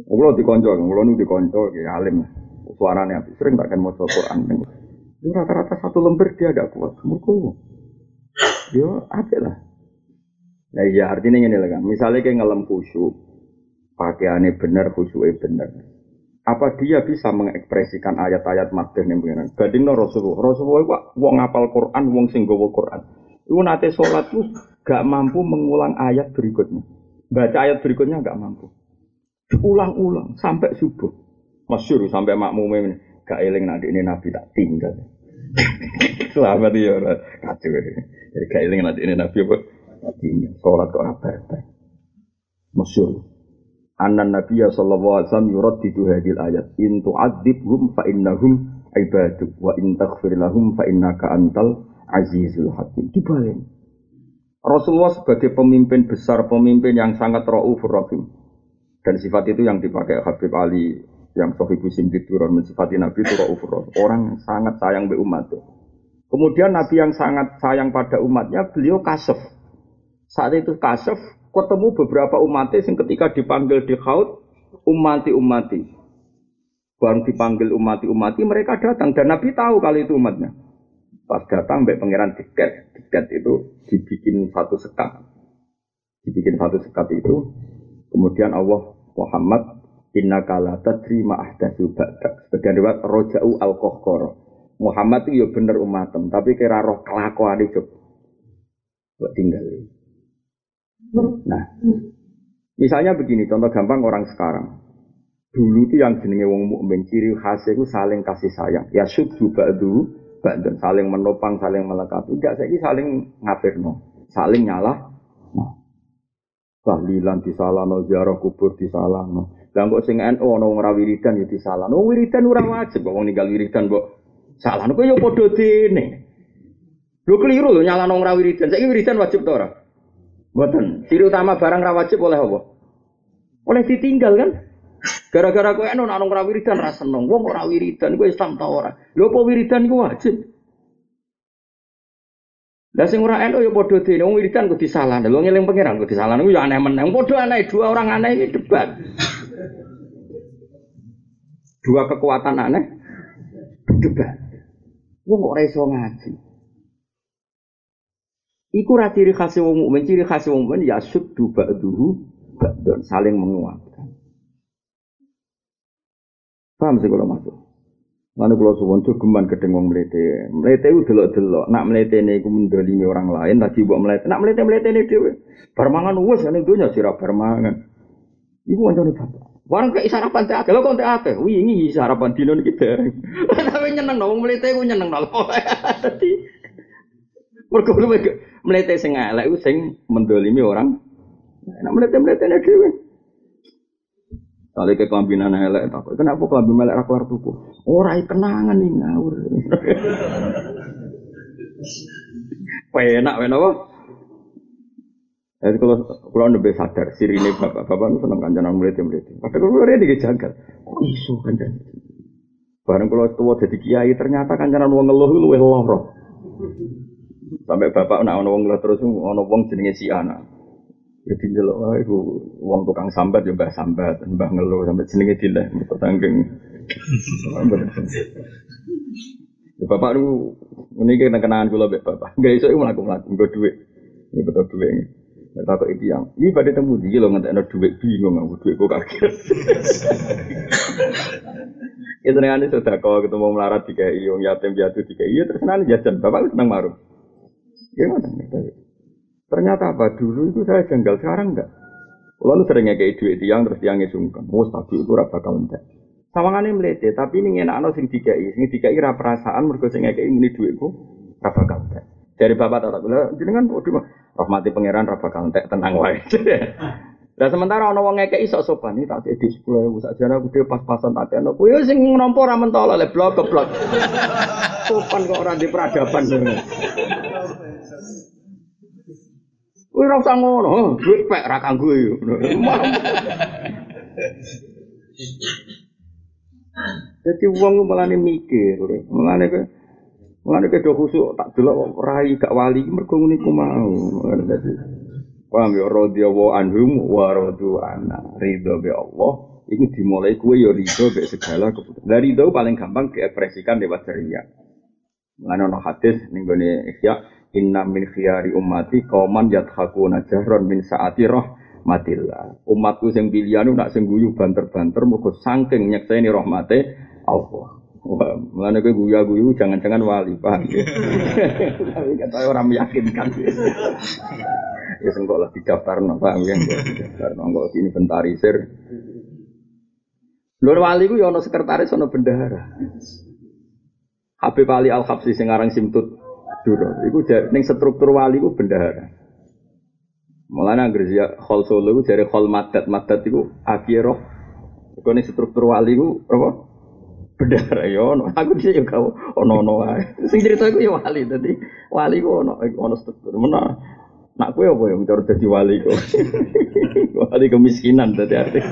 Kulo dikonco, kulo nu dikonco, ya alim. Suaranya sering tak kan mau Quran. Itu rata-rata satu lembar dia ada kuat. Mereka Yo, apa lah. Nah iya artinya ini lah kan. Misalnya kayak ngelam khusyuk, pakaiannya benar, khusyuknya benar. Apa dia bisa mengekspresikan ayat-ayat madhah yang pengiran? Banding no Rasulullah. Rasulullah itu wong ngapal Quran, wong sing gowo Quran. Itu nate sholat tuh gak mampu mengulang ayat berikutnya. Baca ayat berikutnya gak mampu. Ulang-ulang sampai subuh. Masyur sampai makmum ini. Gak eling nanti ini Nabi tak tinggal. Selamat ya kacau. Jadi gak eling nanti ini Nabi apa? Tinggal. Sholat kok apa. Masyur. Anan Nabi sallallahu alaihi wasallam yuraddidu hadil ayat. In tu'adzibhum fa innahum ibadu wa in taghfir lahum fa innaka antal azizul hakim. Dibalik. Rasulullah sebagai pemimpin besar, pemimpin yang sangat raufur rahim. Dan sifat itu yang dipakai Habib Ali yang Sohibu Simdid Turan mensifati Nabi itu Ra'ufur Orang yang sangat sayang be umat. Kemudian Nabi yang sangat sayang pada umatnya, beliau kasef. Saat itu kasef, ketemu beberapa umatnya yang ketika dipanggil di khaut, umati-umati. Baru dipanggil umati-umati, mereka datang. Dan Nabi tahu kali itu umatnya. Pas datang, baik pangeran tiket. Tiket itu dibikin satu sekat. Dibikin satu sekat itu, kemudian Allah Muhammad inna kala tadri ma ahdatsu ba'dak. Sebagian riwayat roja'u al Muhammad itu ya bener umatem, tapi kira roh kelakuan itu buat tinggal. Nah, misalnya begini, contoh gampang orang sekarang. Dulu itu yang jenenge wong mukmin ciri khas itu saling kasih sayang. Ya subdu ba'du ba'dan saling menopang, saling melengkapi. Enggak saya saling ngafirno, saling nyalah. Tahlilan disalano, ziarah kubur disalano. Lah kok sing NU ana wong ra wiridan ya disalano. Wiridan ora wajib kok wong ninggal wiridan kok salano kok ya padha dene. Lho keliru lho nyalano wong ra wiridan. Saiki wiridan wajib to ora? Mboten. Ciri utama barang ra wajib oleh apa? Oleh ditinggal kan? Gara-gara kowe anu ana ora wiridan ra seneng. Wong ora wiridan kowe Islam ta ora? Lho apa wiridan iku wajib? Lah sing ora eno ya padha dene wong wiridan kok disalahno. Lho ngeling pangeran kok disalahno ya aneh meneng. Padha aneh dua orang aneh ini debat. Dua kekuatan aneh debat. Wong ora iso ngaji. Iku ra ciri khas wong mukmin, ciri khas wong mukmin ya suddu ba'duhu ba'dun saling menguatkan. Paham sih kalau masuk? Lalu kalau suwon tuh geman kedeng wong melete, melete itu delok delok. Nak melete ini aku mendolimi orang lain, lagi buat melete. Nak melete melete ini dewe. Barmangan uwes ane dunia sirap barmangan. Ibu wancane bapak. Warang kayak sarapan teh akeh, lo teh akeh. Wih ini sarapan dino nih kita. Tapi nyeneng dong, melete aku nyeneng. Tadi, mereka belum melete sing elek, sing mendolimi orang. Nak melete melete ini dewe. Kali ke kelambinan elek tak. Kenapa kelambi melek ra keluar tuku? Ora kenangan nih ngawur. Penak penak apa? Jadi kalau kalau lebih sadar, sirine bapak-bapak itu seneng kancanan murid murid. Tapi kalau dia dijagal, kok isu kancan? Barang kalau tua jadi kiai ternyata kancanan uang ngeluh lebih loro. Sampai bapak nak ono wong terus wong jenenge si anak. Jadi jelok wah iku wong tukang sambat ya mbah sambat, mbah ngeluh sampai jenenge dileh mergo saking. Ya, bapak lu ini kena kenangan kula mbek bapak. Enggak iso mlaku-mlaku nggo dhuwit. Ini betul dhuwit. Ya tak kok iki yang. Iki badhe temu iki lho ngentekno dhuwit bingung aku dhuwit kok kaget. Itu nih sudah kau ketemu melarat di KI, yang yatim di KI, terus nanti jajan. Bapak senang marung. Gimana? Ternyata apa dulu itu saya jenggal, sekarang enggak. Lalu seringnya kayak duit tiang terus tiangnya sungkan. Oh, tapi itu raba bakal enggak. Sawangane melete, tapi ini enak no sing dikai, sing dikai ra perasaan mergo sing ngekei muni duitku ra bakal entek. Dari bapak tak bilang, jenengan waduh rahmati pangeran ra bakal entek tenang wae. Lah sementara ana wong ngekeki sok sopan iki tak di 10000 sakjane aku dhewe pas-pasan tak kene. Kuwi sing nampa ra mentol le blok. Sopan kok ora di peradaban. Kuwi ora usah ngono, duit pek ra kanggo. Jadi uang malah mikir, malah nih Mulane kedo khusuk tak delok rai gak wali mergo ku mau. Paham ya radhiyallahu anhum wa radu. Ridho be Allah iku dimulai kue ya ridho be segala keputusan. Dari ridho paling gampang diekspresikan lewat ceria. Ana hadis ning gone Ihya Inna min khiyari ummati kauman yathakuna jahron min saati rahmatillah. Umatku sing pilihan nak sing guyu banter-banter mergo saking nyekseni rahmate Allah. Wah, mulane kowe guyu-guyu jangan-jangan wali, ya? Tapi kata orang meyakinkan. ya sengkok lah didaftarno, paham ya? Didaftarno kok inventarisir. Lur wali ku ya ana sekretaris ana bendahara. Habib Ali Al Habsi sing aran Simtut Duro. Iku ning struktur wali ku bendahara. Mulane anggere ya khol solo iku jare khol madat, madat iku akhirah. Iku ning struktur wali ku apa? Bendahara ya ono. Aku dhisik yo gak ono-ono wae. Sing cerita iku ya wali dadi wali ku ono ono struktur. Mana nak kowe apa yang cara dadi wali kok. wali kemiskinan dadi arti.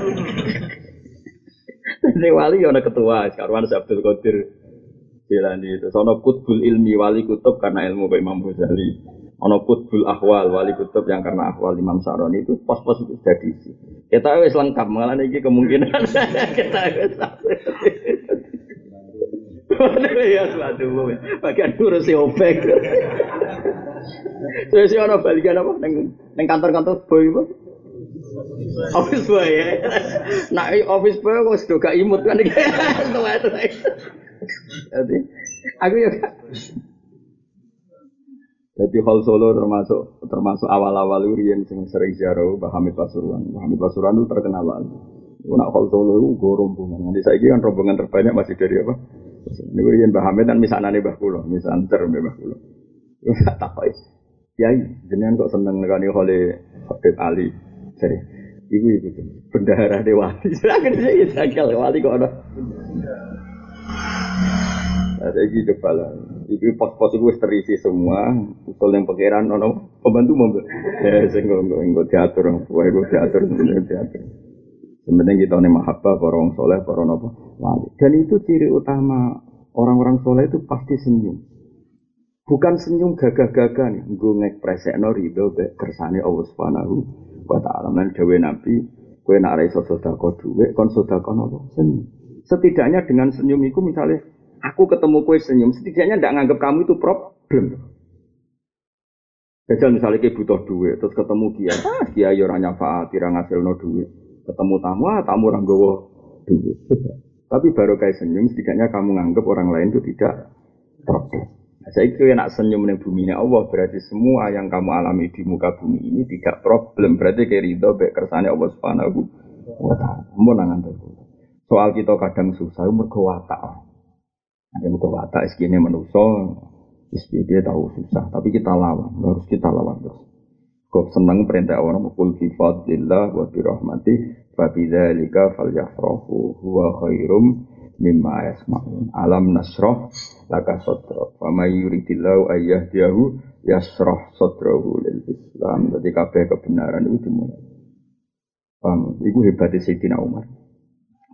Dadi wali ya ono ketua, sekarang Abdul Qadir Jilani itu. Sono kutbul ilmi wali kutub karena ilmu Pak Imam Ghazali. Ono kutbul ahwal wali kutub yang karena ahwal Imam Saroni itu pos-pos itu diisi. Kita wis lengkap malah ini kemungkinan kita wis ya suatu bagian ngurusi obek. Terus ono balikan apa neng neng kantor-kantor boy apa? Office boy ya. Nah, office boy kok sudah gak imut kan iki. Jadi aku ya jadi hal Solo termasuk termasuk awal-awal Urian sing sering ziarah Mbah Hamid Pasuruan. Mbah Pasuruan itu terkenal banget. Nak hal Solo itu gue rombongan. Nanti saya kan rombongan terbanyak masih dari apa? Ini Urian Mbah Hamid dan misalnya nih Mbah Kulo, misalnya ter Mbah Kulo. Tak apa ya. jenengan kok seneng nekani oleh Habib Ali. Jadi, ibu ibu bendahara dewati. Silakan sih, wali kok ada. Nah, gitu kepala. Iki pos-pos itu terisi semua. Usul yang pikiran, nono pembantu mobil. Ya, nggak nggak nggak diatur. Wah, gue diatur, diatur. Sebenarnya kita nih mahabbah, para orang soleh, para nopo wali. Dan itu ciri utama orang-orang soleh itu pasti senyum. Bukan senyum gagah-gagah nih, gue ngekspresekno ridho be kersane Allah Subhanahu wa taala. Lan dewe Nabi, kowe nak ra iso sedekah kon? Senyum. Setidaknya dengan senyum itu misalnya aku ketemu kue senyum, setidaknya tidak nganggap kamu itu problem. Jajal misalnya kayak butuh duit, terus ketemu dia, ah dia ya orang nyafaat, tidak ngasil no duit. Ketemu tamu, ah tamu orang gowo duit. Tapi baru kayak senyum, setidaknya kamu nganggap orang lain itu tidak problem. Nah, saya kira nak senyum di bumi ini Allah berarti semua yang kamu alami di muka bumi ini tidak problem. Berarti kayak ridho, baik kersane Allah Subhanahu wa taala. Mau nangan terus. Soal kita kadang susah, mergo watak. Ada mergo watak, segini manusia, dia tahu susah, tapi kita lawan, harus kita lawan terus. Kau senang perintah orang mukul sifat lillah wa birahmati fa bidzalika falyafrahu huwa khairum mimma yasma'un. Alam nasrah laka sadra. Wa may yuridillahu ayyahdiyahu yasrah sadrahu lil Islam. Jadi kabeh kebenaran itu dimulai. Paham? Iku hebatnya Sayyidina Umar.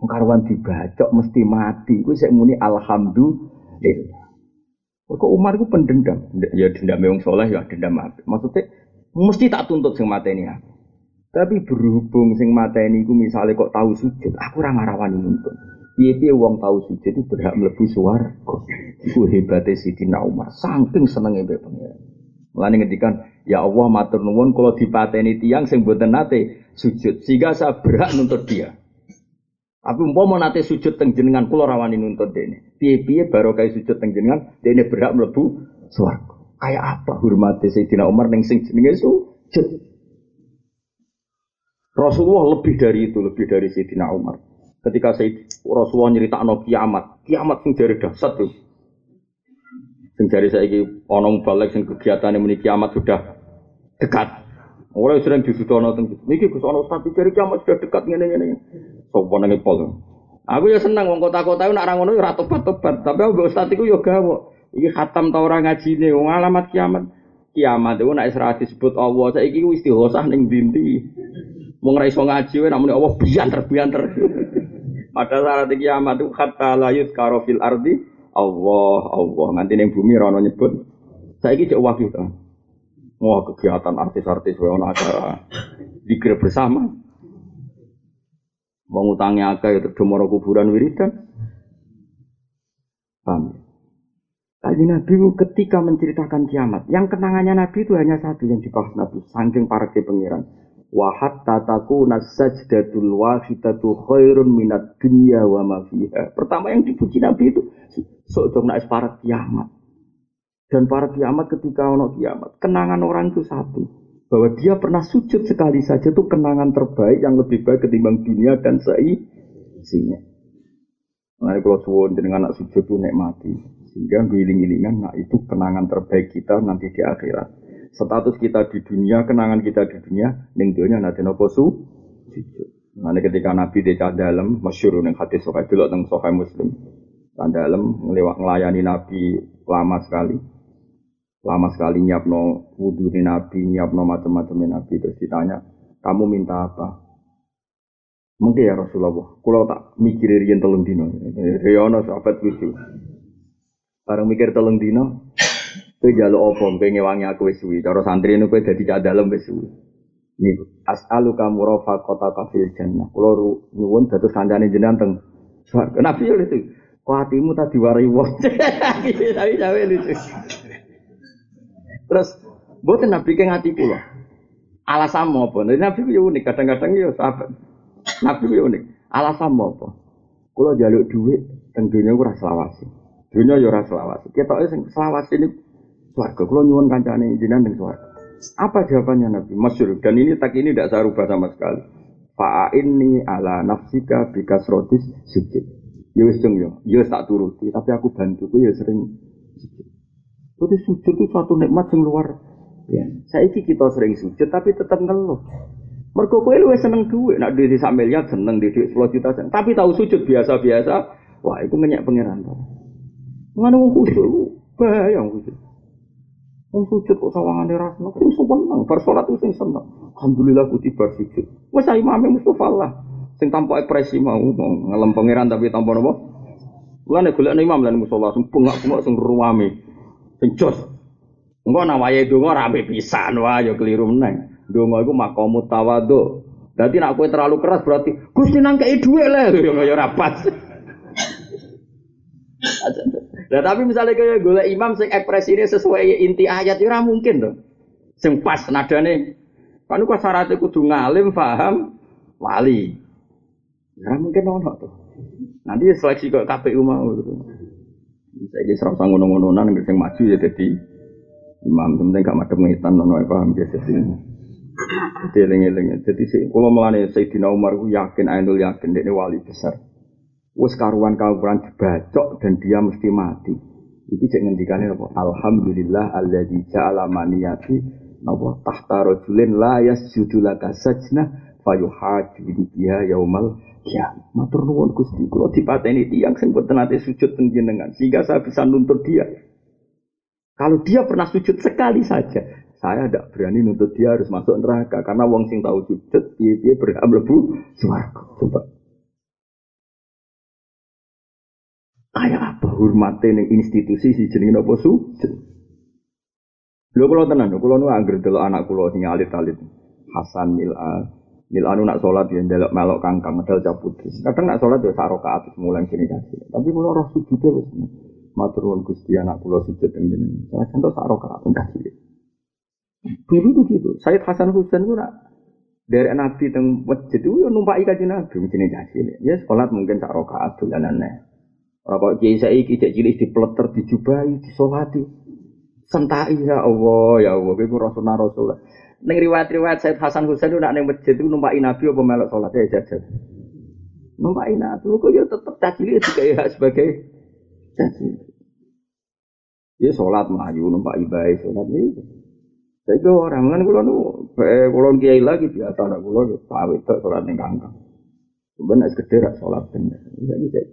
Karuan dibacok mesti mati. Kuwi sik muni alhamdulillah. Kok Umar itu pendendam? Ya dendam yang soleh ya dendam apa? Maksudnya mesti tak tuntut sing mateni aku. Tapi berhubung sing mateni iku misalnya kok tahu sujud, aku ora ngarawani nuntut. Piye-piye wong tahu sujud itu berhak mlebu swarga. Iku hebate Sidina Umar, saking senenge mbek pangeran. Mulane ngendikan, ya Allah matur nuwun kula dipateni tiang sing mboten nate sujud, sehingga saya berhak nuntut dia. Tapi umpama nate sujud teng jenengan kula rawani nuntut dene. Piye-piye baru kayak sujud teng jenengan, dene berhak mlebu swarga. Kayak apa hormati Sayyidina Umar ning sing jenenge sujud. Rasulullah lebih dari itu, lebih dari Sayyidina Umar. Ketika Sayyid Rasulullah nyerita no kiamat, kiamat sing dari dahsyat tuh. Sing dari ini onong balik sing kegiatan ini kiamat sudah dekat. Orang sering disudono teng niki Gus ana ustaz dari kiamat sudah dekat ngene ngene. Sopo nang pol. Aku ya seneng wong kota-kota nak ra ngono ya ora tobat-tobat, tapi aku ustaz iku ya gawe. Iki khatam ta ora ngajine wong alamat kiamat. Kiamat itu nek ora disebut Allah, saiki wis istighosah ning ndi Wong ra iso ngaji wae namun Allah bianter bianter. Pada saat kiamat itu kata layut karofil ardi Allah Allah nganti ning bumi rono nyebut. Saiki cek wahyu to. Wah kegiatan artis-artis wae ono acara dikir bersama. Wong utangnya akeh ya terus kuburan wiridan. Paham? Tadi Nabi ketika menceritakan kiamat, yang kenangannya Nabi itu hanya satu yang dibahas Nabi, sanggeng para pengiran wa hatta takuna sajdatul wahidatu khairun minat dunya wa ma fiha. Pertama yang dipuji Nabi itu sok naik para kiamat. Dan para kiamat ketika ono kiamat, kenangan orang itu satu. Bahwa dia pernah sujud sekali saja itu kenangan terbaik yang lebih baik ketimbang dunia dan seisinya. Nah, kalau suwon dengan anak sujud itu nikmati. Sehingga giling-gilingan, nah itu kenangan terbaik kita nanti di akhirat status kita di dunia, kenangan kita di dunia, ning dunia nanti nopo su. Nanti ketika Nabi di dalam, masyur ning hati sokai dulu tentang sokai Muslim, dalam ngelewat ngelayani Nabi lama sekali, lama sekali nyiapno wudhu Nabi, nyiapno macam-macam Nabi terus ditanya, kamu minta apa? Mungkin ya Rasulullah, kalau tak mikir rian telung dino, Riyono sahabat lucu. Barang mikir telung dino, Kowe jaluk apa kowe ngewangi aku suwi. Cara santri niku kowe dadi cah dalem wis suwi. Niku as'alu kamu kota kafil jannah. Kula nyuwun dados kancane jenengan teng yo itu. Kok hatimu tadi warai wong. Tapi cawe lucu. Terus mboten Nabi ke ngati kula. Alasan apa? Nabi yo unik, kadang-kadang yo sahabat. Nabi yo unik. Alasan apa? Kula jaluk duit teng donya ora selawasi. Dunya yo ora selawasi. Ketoke sing selawasi niku Swarga, kalau nyuwun kancane jinan ning swarga. Apa jawabannya Nabi? Masyur. Dan ini tak ini tidak saya rubah sama sekali. ini ala nafsika bikasrotis sujud. Ya wis yo, ya tak turuti, tapi aku bantu ya sering sujud. Jadi sujud itu suatu nikmat yang luar ya. Saya kita sering sujud tapi tetap ngeluh. Mergo kowe luwih seneng duit, nak duit sak miliar seneng di duit 10 juta seneng. Tapi tahu sujud biasa-biasa, wah itu ngenyek pangeran. Mana wong khusyuk, bahaya wong khusyuk. Wong sujud kok sawangan ora seneng, ku seneng. Bar salat sing seneng. Alhamdulillah ku tiba sujud. Wes imame Mustofa lah. Sing tanpa ekspresi mau ngelem pangeran tapi tanpa napa? Mulane golek imam lan musola sing bengak-bengak sing ruwame. Sing jos. Engko nang wayahe donga rame pisan wah ya keliru meneh. Donga iku maqamut tawadhu. Dadi nek kowe terlalu keras berarti Gusti nang kei dhuwit le ya ora pas. Nah tapi misalnya kayak gue imam sing ekspresi ini sesuai inti ayat itu ya mungkin tuh. Sing pas nadane. Kan kok syaratnya kudu ngalim, paham, wali. Ya mungkin ono tuh. Nanti seleksi ke KPU mau gitu. Saya ini serang sanggup ngono-ngononan sing maju ya jadi imam penting gak madem ngitan nono paham ya jadi. Jadi eling-eling. Jadi sih kalau melane Sayyidina Umar yakin, Ainul yakin dia wali besar wis karuan karuan dibacok dan dia mesti mati. Iki cek ngendikane apa? Alhamdulillah alladzi ja'ala maniyati napa tahta rajulin la yasjudu laka sajna fayuhaju biha yaumal kiamat. Matur nuwun Gusti, kula dipateni tiyang sing boten nate sujud teng jenengan sehingga saya bisa nuntut dia. Kalau dia pernah sujud sekali saja, saya tidak berani nuntut dia harus masuk neraka karena wong sing tahu sujud dia berhak mlebu swarga. Coba Kayak apa hormatnya ning institusi si jenenge apa sujud. Lho kula tenan, kula nu anggere delok anak kula sing alit-alit. Hasan Mil'a. Mil'a nu nak salat ya ndelok melok kangkang medal cabut. Kadang nak salat ya sak rakaat mulai sini kasih. Tapi kula roh sujude wis matur nuwun Gusti anak kula sujud teng jenengan. Salah contoh sak rakaat kasih. Dulu tuh gitu. Sayyid Hasan Husain itu nak dari Nabi teng masjid itu ya numpak kaji Nabi mungkin kasih. Ya sholat mungkin sak rakaat dolanan Ora kok kiai saiki cek cilik dipleter, dijubahi, disolati. Sentai ya Allah, ya Allah, kowe rasul rasul. Ning riwayat-riwayat Said Hasan Husain nak ning masjid itu numpaki Nabi apa melok salat ya jajan. Numpaki Nabi kok ya tetep cacili juga sebagai caci. Ya sholat melayu numpak ibadah sholat ini. Saya itu orang kan kalau nu, kalau kiai lagi biasa kalau pawit sholat ning kangkang. Sebenarnya es gede rak sholat bener.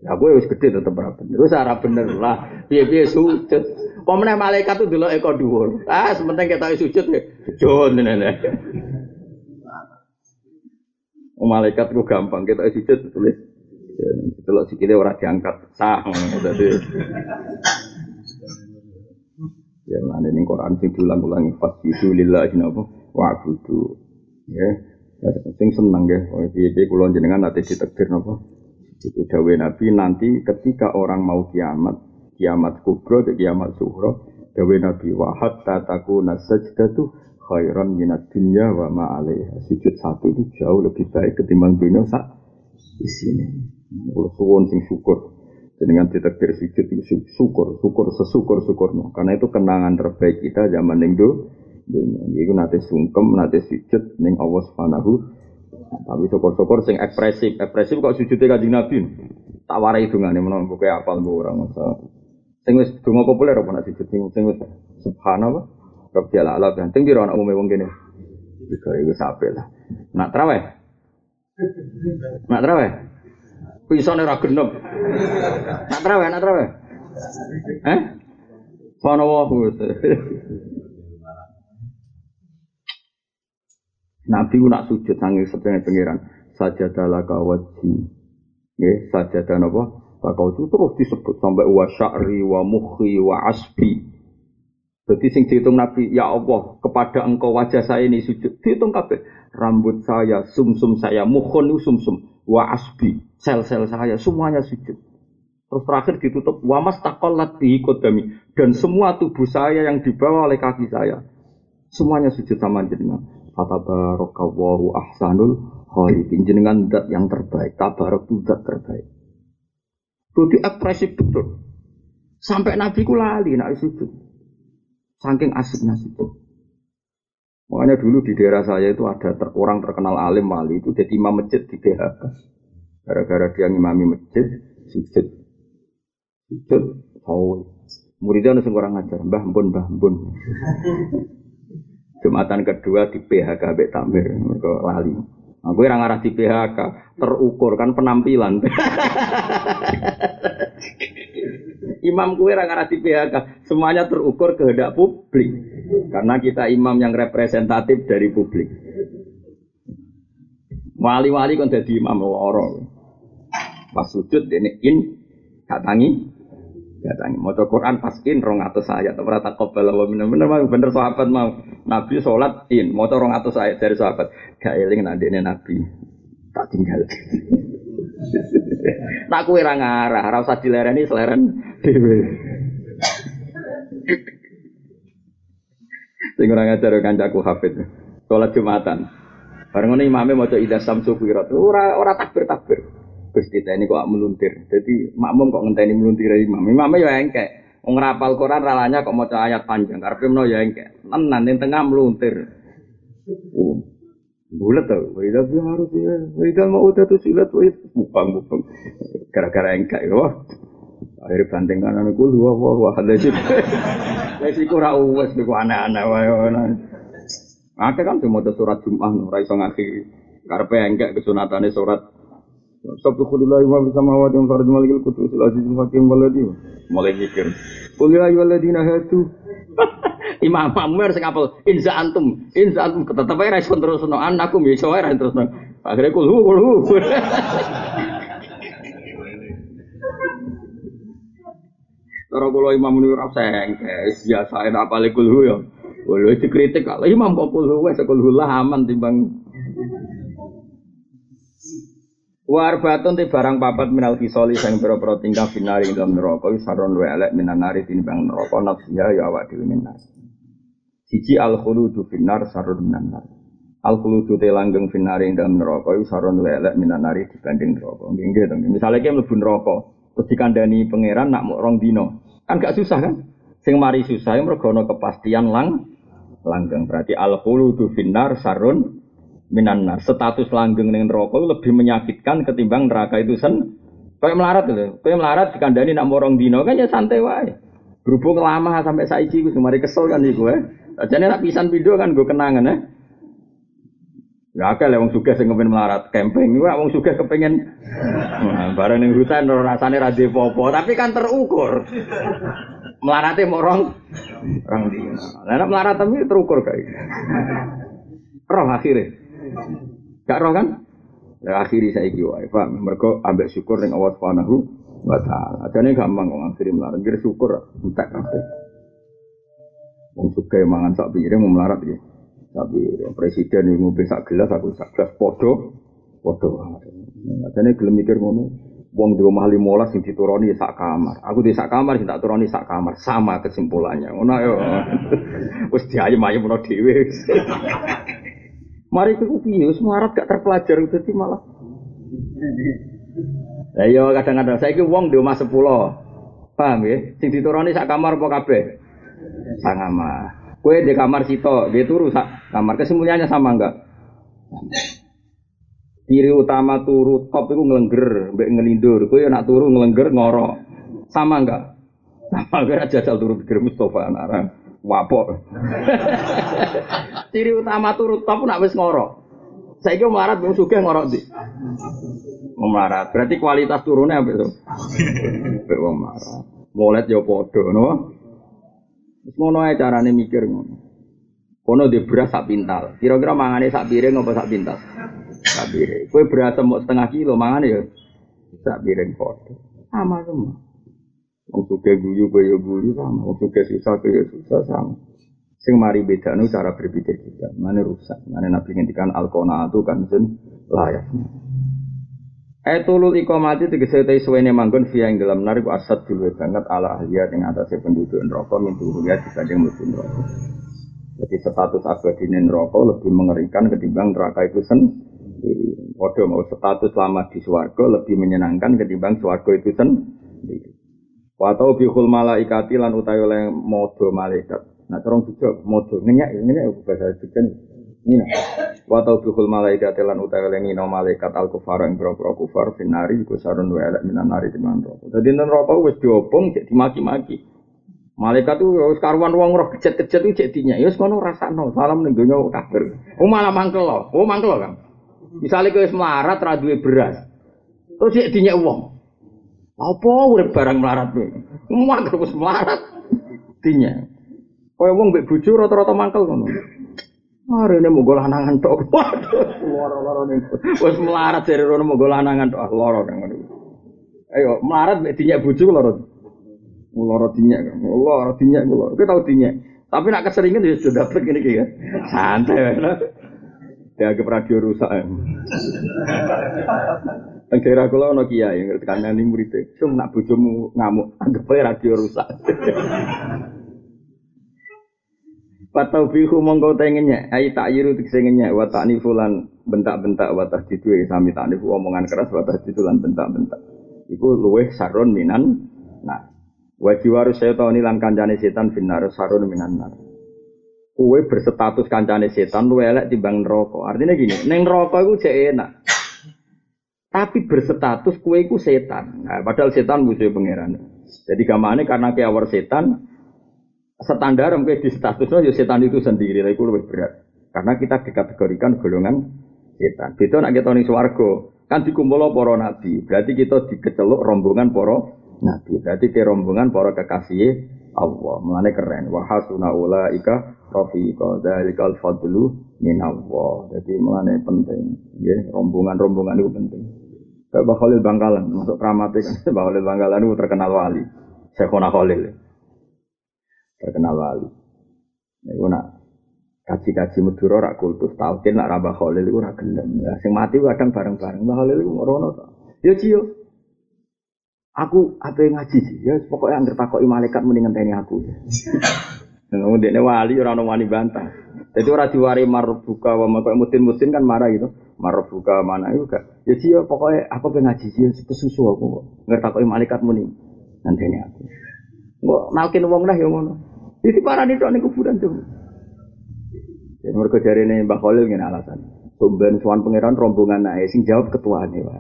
Aku ya gede tetap ora bener. Terus ora bener lah. Piye-piye sujud. Pemenang malaikat tuh dulu eko dhuwur. Ah, sementing kita sujud ya. Sujud nenek. Malaikat itu gampang kita sujud tulis. Kalau sikile ora diangkat sah dadi. Ya mana ini Quran sing diulang-ulang fasjudu lillahi napa wa'budu. Ya, Ya, sing seneng ya, piye-piye kula jenengan nanti ditakdir napa? Itu dawe Nabi nanti ketika orang mau kiamat, kiamat kubro kiamat suhro, dawe Nabi wahad tataku nasajdatu khairan minat dunya wa ma alaiha. Sujud satu itu jauh lebih baik ketimbang dunia sak di sini. Kalau suwon sing syukur dengan ditakdir sujud itu syukur, syukur sesyukur syukurnya. Karena itu kenangan terbaik kita zaman itu Iku nate sungkem, nate sujud ning Allah Subhanahu tapi syukur-syukur sing ekspresif, ekspresif kok sujudnya kanjeng Nabi. Tak warai dungane menawa buku apal mbok ora masa. Sing wis donga populer apa nek sujud sing sing subhanallah. Rabbil alamin. kan tinggi ana umume wong kene. Iku iku sampe lah. Nak traweh. Nak traweh. Pisane ora genep. Nak traweh, nak traweh. Eh? Sono Nabi nak sujud sangi sedene pangeran. Sajadah laka wajhi. Nggih, sajadah napa? Laka itu terus disebut sampai wa sya'ri wa mukhi wa asbi. Jadi sing dihitung Nabi, ya Allah, kepada engkau wajah saya ini sujud. Dihitung kabeh. Rambut saya, sumsum -sum saya, mukhon itu sumsum, wa asbi, sel-sel saya, semuanya sujud. Terus terakhir ditutup, wa mas taqallat bihi kodami. Dan semua tubuh saya yang dibawa oleh kaki saya. Semuanya sujud sama jenengan. Fatabarakallahu ahsanul khaliqin. Jenengan dat yang terbaik. Tabarak itu dat terbaik. Itu ekspresif betul. Sampai Nabi ku lali nak sujud. Saking asiknya sujud. Makanya dulu di daerah saya itu ada ter orang terkenal alim wali itu jadi imam masjid di PHK. Gara-gara dia ngimami masjid, sujud. Sujud, oh. Muridnya nusung kurang ajar, mbah mbun, mbah mbun. Jumatan kedua di PHK Mbak Tamir, mereka lali. Aku yang arah di PHK, terukur kan penampilan. imam kue yang arah di PHK, semuanya terukur kehendak publik. Karena kita imam yang representatif dari publik. Wali-wali kan jadi imam loro. Pas sujud ini in katangi Datangi mau Quran pas in rong atau saya tak pernah takut wa bener bener mau bener sahabat mau Nabi sholat in rong atau saya dari sahabat gak eling ini Nabi tak tinggal. tak kue rangarah rasa dilereni seleren dewe. Sing ora ngajar kancaku Hafid. Sholat Jumatan. Bareng imamnya mau coba idah samsu kuirat. Ora ora takbir takbir. Gus kita ini kok meluntir. Jadi makmum kok ngenteni meluntir imam. Imamnya ya engke. Wong rapal Quran ralanya kok mau ayat panjang. Karena mau ya engke. Tenan ning tengah meluntir. Oh. Bulat tau. Wa idza harus ya. Wa mau udah tuh silat wa bupang bupang. Gara-gara engke ya. Akhirnya banting kanan aku dua wah wah ada sih. Wes iku ora uwes niku aneh-aneh wae. Akeh kan cuma surat Jumat ora iso ngakhiri. Karepe engke kesunatane surat Subhanallah wa bisamawati wa farad malikil kutub sil azizul hakim waladi. Mulai mikir. Qul ya ayyuhalladzina hadu. Imam Amr sing apel inza antum, inza antum tetep ae respon terus no anakku ya iso ae terus no. Akhire kul hu kul hu. Cara kula Imam Nurul sengkes biasa enak apa kulhu ya. Boleh dikritik kalau Imam kok kulhu wes kulhu lah aman timbang Warbatun ti barang papat minal fisoli sang pira-pira tingkah finari dalam neraka saron wa elek minan nari tinimbang neraka nafsiha ya awak dhewe minan. Siji al khuludu finar sarun minan nar. Al khuludu te langgeng finari dalam neraka iku saron wa elek minan nari dibanding neraka. Nggih nggih to. Misale ki mlebu neraka terus dikandani pangeran nak mok rong dino. Kan gak susah kan? Sing mari susah mergo ana kepastian lang langgeng. Berarti al khuludu finar sarun minanar status langgeng ning neraka lebih menyakitkan ketimbang neraka itu sen kayak melarat lho kayak melarat dikandani nak morong dino kan ya santai wae berhubung lama sampai saiki wis mari kesel kan iku eh ajane nak pisan video kan gue kenangan eh Ya akeh wong sugih sing melarat camping, iku wong sugih kepengen nah, bareng ning hutan rasane ra popo, tapi kan terukur. Melarate mau rong rong dino. Lah melarat tapi terukur kayak. Roh akhirnya. Gak roh kan? Ya akhiri saya wae, paham? Mergo ambek syukur ning Allah Subhanahu wa taala. Ajane gampang kok akhiri melarat, kira syukur entek kabeh. Wong suka mangan sak piring mau melarat ya. Tapi presiden yang ngombe sak gelas aku sak gelas podo podo. Ajane gelem mikir ngono. Wong di rumah lima sing dituroni sak kamar. Aku di sak kamar sing tak turoni sak kamar. Sama kesimpulannya. Ngono yo. Wis diayem-ayem ono dhewe. Mari itu piye, semarat gak terpelajar jadi malah. Lah iya kadang-kadang saiki wong di omah 10. Paham ya? Sing dituruni sak kamar apa kabeh? Sak kamar. Kue di kamar sito, dia turu sak kamar. Kesimpulannya sama enggak? Ciri utama turu top itu ngelengger, mbek ngelindur. Kue nak turu ngelengger ngoro. Sama enggak? Sama enggak jajal turu pikir Mustafa Narang wapok. Ciri utama turut top nak wis ngorok. Saiki melarat wong sugih ngorok di. Melarat. Berarti kualitas turunnya apa itu? Wong melarat. Molet ya padha, no. Wis ngono ae carane mikir ngono. Kono di beras sak pintal. Kira-kira mangane sak piring apa sak pintal? Sak piring. Kowe beras mau setengah kilo mangane ya sak piring padha. Sama semua. Wong suka guyu kaya guyu sama, wong suka susah kaya susah sama. Sing mari beda nu cara berpikir kita, mana rusak, mana nabi ngendikan al itu kan jen layak. Etulul ikomati tegese te suwene manggon via ing dalam narik asad dulu banget ala ahliya ing atase penduduk neraka mintu ruya dibanding mlebu neraka. Jadi status abadi neraka lebih mengerikan ketimbang neraka itu sendiri. Padha mau status lama di swarga lebih menyenangkan ketimbang swarga itu sendiri. Watau bihul malaikati lan utawi oleh modo malaikat. Nah, corong juga modo ngenyak ngenyak bahasa nih. Nina. Watau bihul malaikati lan utawi oleh ngino malaikat al kufar yang berapa kufar finari iku sarun wa elek minan nari di rokok. Jadi nang rokok wis diobong cek dimaki-maki. Malaikat tuh wis karuan wong roh kejet-kejet tuh cek dinya. Ya wis kono rasakno salam ning donya kafir. Oh malah mangkel loh. Oh mangkel kan. Misalnya kowe wis melarat beras. Terus cek dinya wong. Apa urip barang melarat kowe? Mangkel wis melarat. Tinya. Kaya wong mbek bojo rata-rata mangkel ngono. Mari ini mau lanangan tok. Loro-loro. Wes melarat dari rono mau lanangan tok. Loro nang ngono. Ayo, melarat mbek dinyak bojo loro. Loro dinyak kan. Loro dinyak loro. Kowe tau dinyak. Tapi nak keseringan ya sudah dapet gini ya. Santai. Dianggap radio rusak. Yang daerah kula ana kiai ngerti kanani murid. Sum nak bojomu ngamuk, anggap ae radio rusak. Patau bihu mongko tengennya, ai tak yiru tegese ngenya wa tak nifulan bentak-bentak wa tasdidu sami tak nifu omongan keras wa tasdidu lan bentak-bentak. Iku luweh saron minan nah. Wa jiwaru setan lan kancane setan finar saron minan. Kue berstatus kancane setan luwih elek timbang neraka. Artinya gini, neng neraka iku jek enak tapi berstatus kue ku setan. Nah, padahal setan musuh pangeran. Jadi gamane karena kiawar setan standar mungkin di statusnya ya setan itu sendiri, itu lebih berat. Karena kita dikategorikan golongan setan. Itu nak kita nih swargo kan dikumpul para nabi. Berarti kita dikeceluk rombongan para nabi. Berarti ke rombongan para kekasih Allah. Mulane keren. Wa hasuna ulaika rafiqa dzalikal fadlu min Allah. Jadi mulane penting. Ya, rombongan-rombongan itu penting. Kayak Mbak Khalil Bangkalan, masuk keramat kan. Mbak Khalil Bangkalan itu terkenal wali. Syekhona Khalil. Terkenal wali. Iku nak kaji-kaji Madura rak kultus tauhid nak Rabah Khalil iku ora gelem. Ya sing mati kadang bareng-bareng. Mbah Khalil iku rono to. Ya Cio. Aku apa ngaji sih? Ya pokoknya anggere takoki malaikat mending ngenteni aku. Ngomong dia wali orang wani bantah. Jadi orang diwari marbuka wa makai mutin mutin kan marah gitu. Marbuka mana itu gak? Ya pokoknya aku pengen ngaji sih kesusu aku ngerti aku malaikat muni nanti ini aku. Nggak nalkin uang dah yang ngono. Jadi para itu ane kuburan tuh. Jadi mereka cari nih Mbak Khalil gini alasan. Sumben suan pangeran rombongan naik sing jawab ketua nih wah.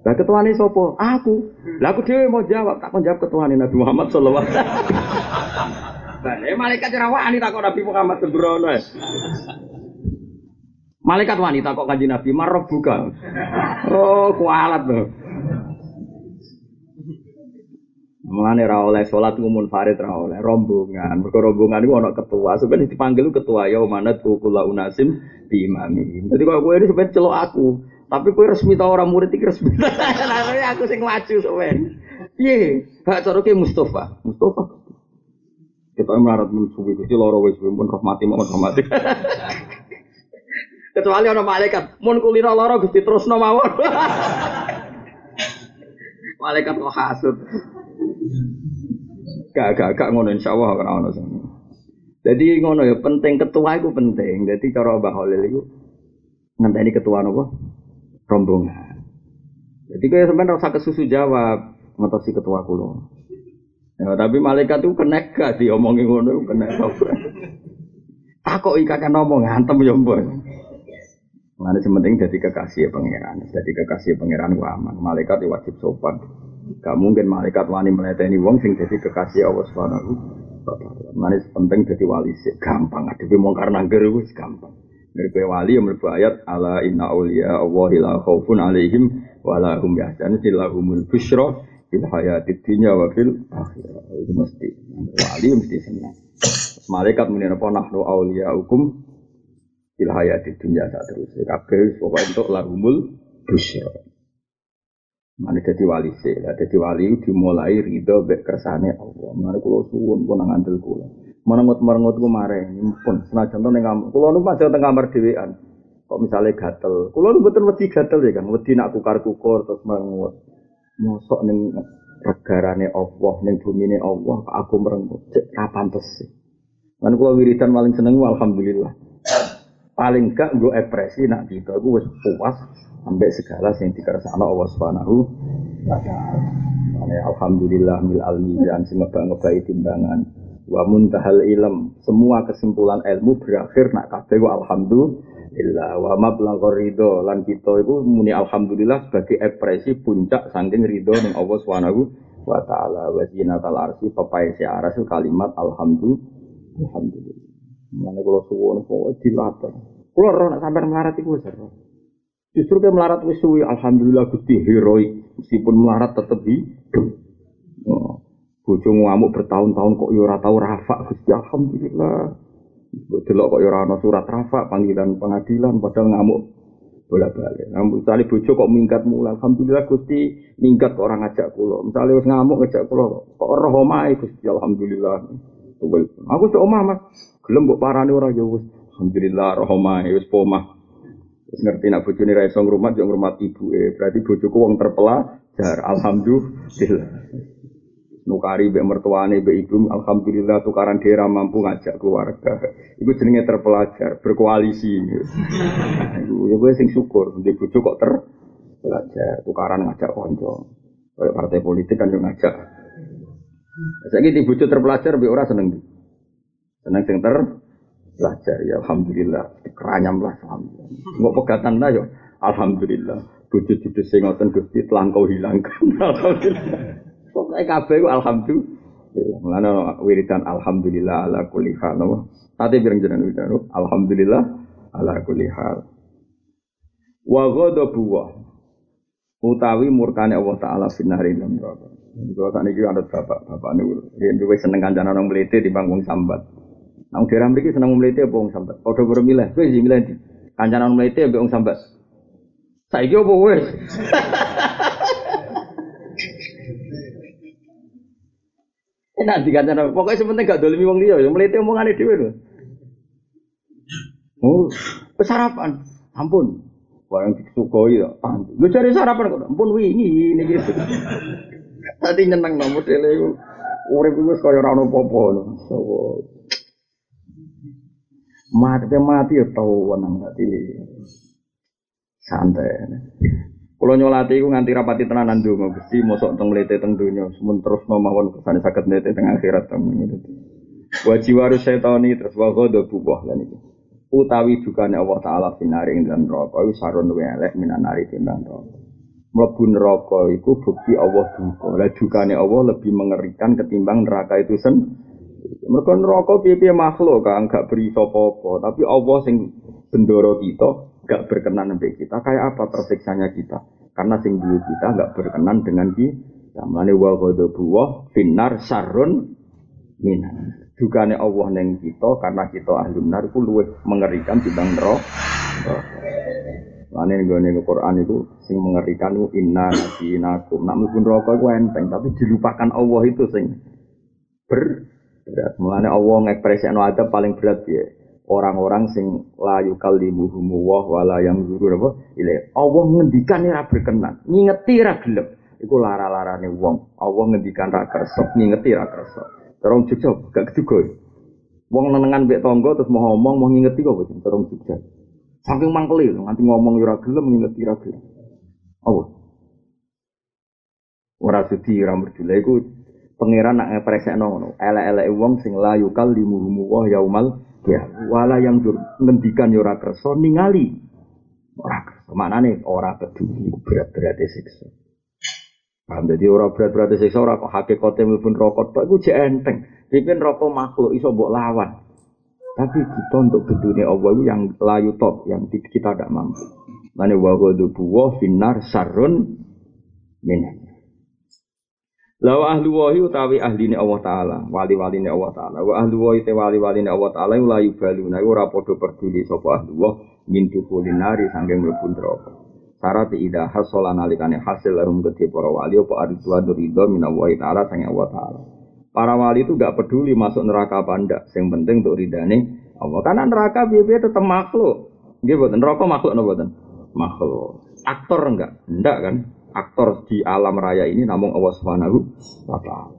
Lah ketua nih sopo? Aku. Lah aku dewe mau jawab, tak jawab ketua nih Nabi Muhammad Sallallahu Alaihi Wasallam. Eh, malaikat rawani takut Nabi Muhammad sembrono. Malaikat wanita kok kanji Nabi marah buka. Oh, kualat tuh. Mulane ra oleh salat ngumun farid ra oleh rombongan. Mergo rombongan iku ana ketua. Sebenarnya dipanggil ketua ya manat kula unasim di imami. Jadi kalau gue ini sebenarnya celok aku. Tapi kowe resmi tau orang murid iki resmi. Aku sing maju sampean. Piye? Gak cara ke Mustafa. Mustafa. Kita melarat mun suwi Gusti loro wis mun rahmati mau rahmati. Kecuali ana malaikat, mun kulino loro Gusti terusno mawon. malaikat kok hasud. Gak gak gak ngono insyaallah ora ono Jadi ngono ya penting ketua itu penting. Jadi cara Mbah Holil itu ngenteni ketua nopo rombongan. Jadi kayak sebenarnya rasa kesusu jawab ngotosi ketua kulo. Ya, tapi malaikat itu kena gak diomongin ngono kena Takok ika kan ngomong ngantem ya mbok. Mana penting jadi kekasih pangeran, jadi kekasih pangeran gua aman. Malaikat wajib sopan. Gak mungkin malaikat wani meleteni wong sing jadi kekasih Allah Subhanahu wa taala. Mana penting jadi wali sih gampang. Ada mongkar nangger itu gampang. Dari wali yang mlebu ayat ala inna auliya Allah la khaufun alaihim wa la hum yahzanun lahumul busyra fil hayatid dunya wa fil akhirah. Itu mesti wali mesti senang. Malaikat muni apa nahnu auliya hukum fil hayatid dunya saat terus. Kabeh pokoknya untuk lahumul busyra. Mana jadi wali sih, lah jadi wali dimulai ridho bek kersane Allah. Mana kulo suwun pun ngandel kulo. Merengut merengut ku mare, pun senajan ning kamar. Kulo nu pas teng kamar dhewean. Kok misalnya gatel, kulo nu betul wedi gatel ya kan, wedi nak kukar kukur terus merengut. Mosok ning regarane Allah, ning bumine Allah, aku merengut. Cek kapan sih? Kan kulo wiridan paling seneng alhamdulillah. Paling gak gue ekspresi nak gitu, gue wis puas sampai segala yang dikersakno Allah Subhanahu wa. Alhamdulillah mil al mizan sing ngebak-ngebai timbangan. Wa muntahal ilm semua kesimpulan ilmu berakhir nak kabeh alhamdulillah. Wa mablagha ridho lan kita itu muni alhamdulillah sebagai ekspresi puncak saking ridho ning Allah Subhanahu wa taala. Wa zinatal arsi papai si aras kalimat alhamdulillah mana kalau suwon kok dilatih kalau roh nak sampai melarat itu seru Justru dia melarat wis suwi alhamdulillah Gusti heroik meskipun melarat tetap hidup. Oh. Ngamuk bertahun-tahun kok yo ora tau rafa Gusti alhamdulillah. Delok kok yo ora ana surat rafa panggilan pengadilan padahal ngamuk bolak-balik. Nah, misalnya bojo kok minggat mulai, alhamdulillah Gusti minggat kok orang ngajak kula. Misalnya wis ngamuk ngajak kula kok roh omahe Gusti alhamdulillah. Aku cok omah Mas. Gelem mbok parani ora ya wis alhamdulillah roh omahe wis pomah. Terus ngerti nak bojone ra iso ngrumat yo ngrumat ibuke. Berarti bojoku wong terpelajar. Alhamdulillah. Nukari mbek mertuane mbek ibu alhamdulillah tukaran daerah mampu ngajak keluarga. Iku jenenge terpelajar, berkoalisi. Iku ya gue sing syukur, di bojo kok terpelajar, tukaran ngajak konco. Kayak partai politik kan yo ngajak. Saiki di bojo terpelajar mbek ora seneng. Seneng sing ter belajar ya alhamdulillah. Keranyam lah alhamdulillah. Nggak pegatan lah yo. Alhamdulillah. Bujuk bujuk sing ngoten gusti telah kau hilangkan alhamdulillah pokoknya kabeh alhamdulillah. Mana wiridan alhamdulillah ala kulli hal tadi bilang jenengan wiridan alhamdulillah ala kulli hal. Wa ghadabu utawi murkane Allah taala lan neraka. Kalau tak niki ada bapak, bapak niku yen duwe seneng kancanan nang mlete di bangkung sambat. Nang daerah mriki seneng mlete apa wong sambat? Padha karo milih, kowe sing milih ndi? Kancanan mlete ambek wong sambat. Saiki apa wis? Enak dikancana. Pokoknya sepenting gak dolimi wong liya, yang melete omongane dhewe lho. Oh, sarapan. Ampun. Barang disukoi ya. Lu cari sarapan kok. Ampun wingi ini gitu. Tadi nyeneng no modele iku. Urip iku wis kaya ora ono apa-apa lho. Mati mati ya tau wenang hati Santai. Kalau nyolati iku nganti rapati tenanan donga, Gusti mosok teng mlete teng donya, semun terus mawon kesane saged mlete teng akhirat teng. Wa jiwaru syaitani terus wa ghadha buah lan iki. Utawi dukane Allah taala sinari ing dalam neraka iku sarun luwe elek minanari timbang neraka. Mlebu neraka iku bukti Allah duka. Lah dukane Allah lebih mengerikan ketimbang neraka itu sen. Mereka neraka piye-piye makhluk kan gak beri apa-apa, tapi Allah sing bendoro kita gak berkenan dengan kita, kayak apa tersiksanya kita? Karena sing duwe kita gak berkenan dengan kita. Mulane wa ghadabu wa finnar sarun minan. Dukane Allah neng kita karena kita ahli nar iku luwih mengerikan timbang neraka. Lane nggone Quran itu sing mengerikan itu inna nasinakum. Nak mlebu neraka iku enteng, tapi dilupakan Allah itu sing ber berat. Mulane Allah ngekspresikno adab paling berat ya orang-orang sing layu kalimuhumu wah wala yang zuru apa? Ile Allah ngendikan ora berkenan ngingeti ra gelem. Iku lara-larane wong. Allah ngendikan ra kersa ngingeti ra kersa. Terong jujur gak juga wong nenengan mbek tangga terus mau ngomong mau ngingeti kok terong jujur saking mangkeli nganti ngomong ora gelem ngingeti ra gelem apa ora sedi ra merjula iku pangeran nak ngepresekno ngono elek-elek wong sing layu kalimuhumu wah yaumal Ya, wala yang dur ngendikan ya kerso ningali. Ora kerso. nih ora peduli berat-berat siksa. Paham jadi ora berat-berat siksa ora kok hakikate mlebu rokok tok iku jek enteng. Pimpin rokok makhluk iso mbok lawan. Tapi kita untuk bedune Allah itu yang layu top, yang kita tidak mampu. Mane wa ghadabu finar sarun minan. Lawa ahlu wahi utawi ahli ni Allah Ta'ala Wali-wali ni Allah Ta'ala Wa ahlu wahi te wali-wali ni Allah Ta'ala layu balu Nah ora podo peduli Sopo ahlu wah Mintu kulinari Sanggeng melebun rokok Syarat ida hasolan alikane hasil larum gede para wali Apa aridwa ridho minallahi ta'ala Sanggeng Allah Ta'ala Para wali itu gak peduli masuk neraka apa enggak Yang penting untuk ridhani Allah Karena neraka biaya tetap makhluk Dia buatan neraka makhluk no buatan Makhluk Aktor enggak? Enggak kan? aktor di alam raya ini namun Allah Subhanahu wa taala.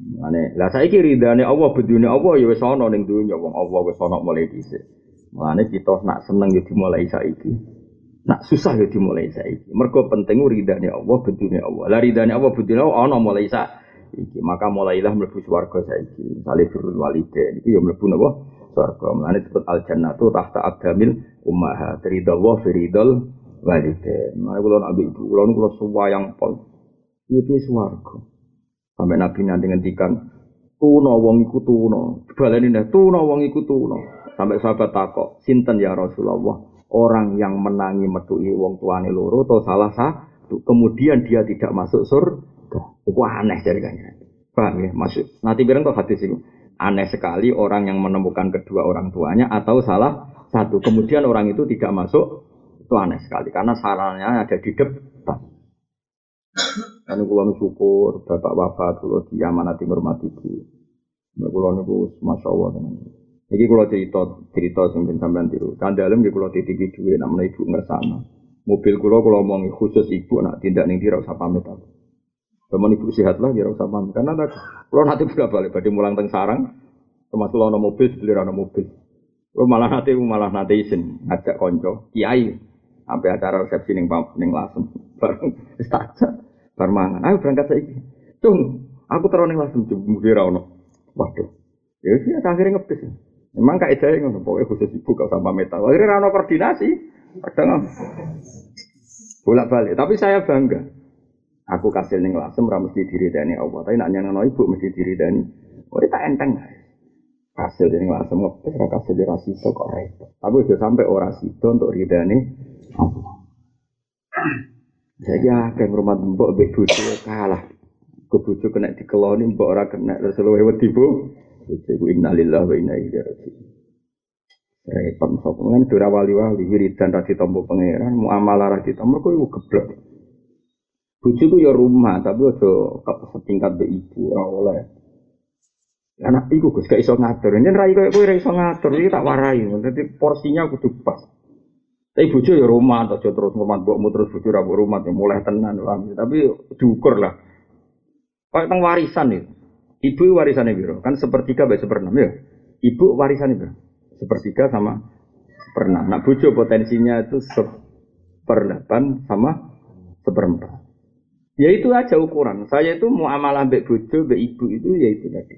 Mane, lah saiki ridane Allah bedune Allah ya wis ana ning dunya wong Allah wis ana mulai dhisik. Mulane kita nak seneng ya dimulai saiki. Nak susah ya dimulai saiki. Mergo penting ridane Allah bedune Allah. Lah ridane Allah bedune Allah ana mulai saiki. Maka mulailah mlebu swarga saiki. Misale birrul walidain iki ya mlebu napa? Swarga. Mulane disebut al jannatu tahta abdamil ummahat. Ridha wa firidul walide. Mana kalau nabi ibu, kalau kalau suwayang pol, itu suwargo. Sampai nabi nanti ngendikan, tuno wong iku tuno, baleni nih tuno wong iku tuno. Sampai sahabat takok, sinten ya Rasulullah, orang yang menangi metui wong tuane loro atau salah satu, kemudian dia tidak masuk surga. Itu aneh ceritanya. Paham ya? Masuk. Nanti bilang kok hadis itu. Aneh sekali orang yang menemukan kedua orang tuanya atau salah satu. Kemudian orang itu tidak masuk itu aneh sekali karena sarannya ada di depan. Karena kulo syukur bapak wafat kulo diamanati hormati ibu. Kulo niku tenan. Iki kulo cerita cerita sing sampean tiru. Kandalem nggih kulo titipi duwe namanya ibu ngersana. Mobil kulo kulo omong khusus ibu nak tindak ning dira usah pamit aku. Teman ibu sehat lah, ya usah pamit. Karena ada, kalau nanti bolak balik, pada mulang teng sarang, termasuk lo mobil, beli rano mobil. Lo malah nanti malah nanti izin ngajak konco, kiai, sampai acara resepsi ning ning lasem. Bareng wis bar mangan. Ayo berangkat saiki. Cung aku terus ning lasem jemur ra ono. Waduh. Ya wis akhirnya ngepis memang kaidahnya ngono pokoknya khusus ibu gak sampai metal akhirnya ra ono koordinasi. Kadang bolak balik tapi saya bangga aku kasih ning lasem ra mesti dani Allah tapi nak nyanyi ibu mesti dani oh tak enteng hasil dari lasem ngepis ra kasih di rasito kok repot udah sampai orasi itu untuk ridani jadi akeh rumah mbok mbek bojo kalah. Ke bojo kena dikeloni mbok ora kena luwe wedi bu. Iku innalillahi wa inna ilaihi raji'un. Repot sok kan dura wali-wali wiridan ra ditampa pangeran, muamalah ra ditampa kok geblek. Bojoku ya rumah, tapi aja setingkat be ibu ora oleh. Anak iku Gus gak iso ngatur. Yen rai koyo kowe ora iso ngatur iki tak warai. Dadi porsinya kudu pas. Tapi bojo ya rumah, aja terus ngurmat mbokmu terus bojo ra rumah ya mulai tenan paham. Tapi diukur lah. Kayak teng warisan itu. Ibu warisannya biro, kan sepertiga baik seperenam ya. Ibu warisannya biro, sepertiga sama seperenam. Nah bojo potensinya itu seperdelapan sama seperempat. Ya itu aja ukuran. Saya itu mau amalah mbak bojo, mbak ibu itu ya itu tadi.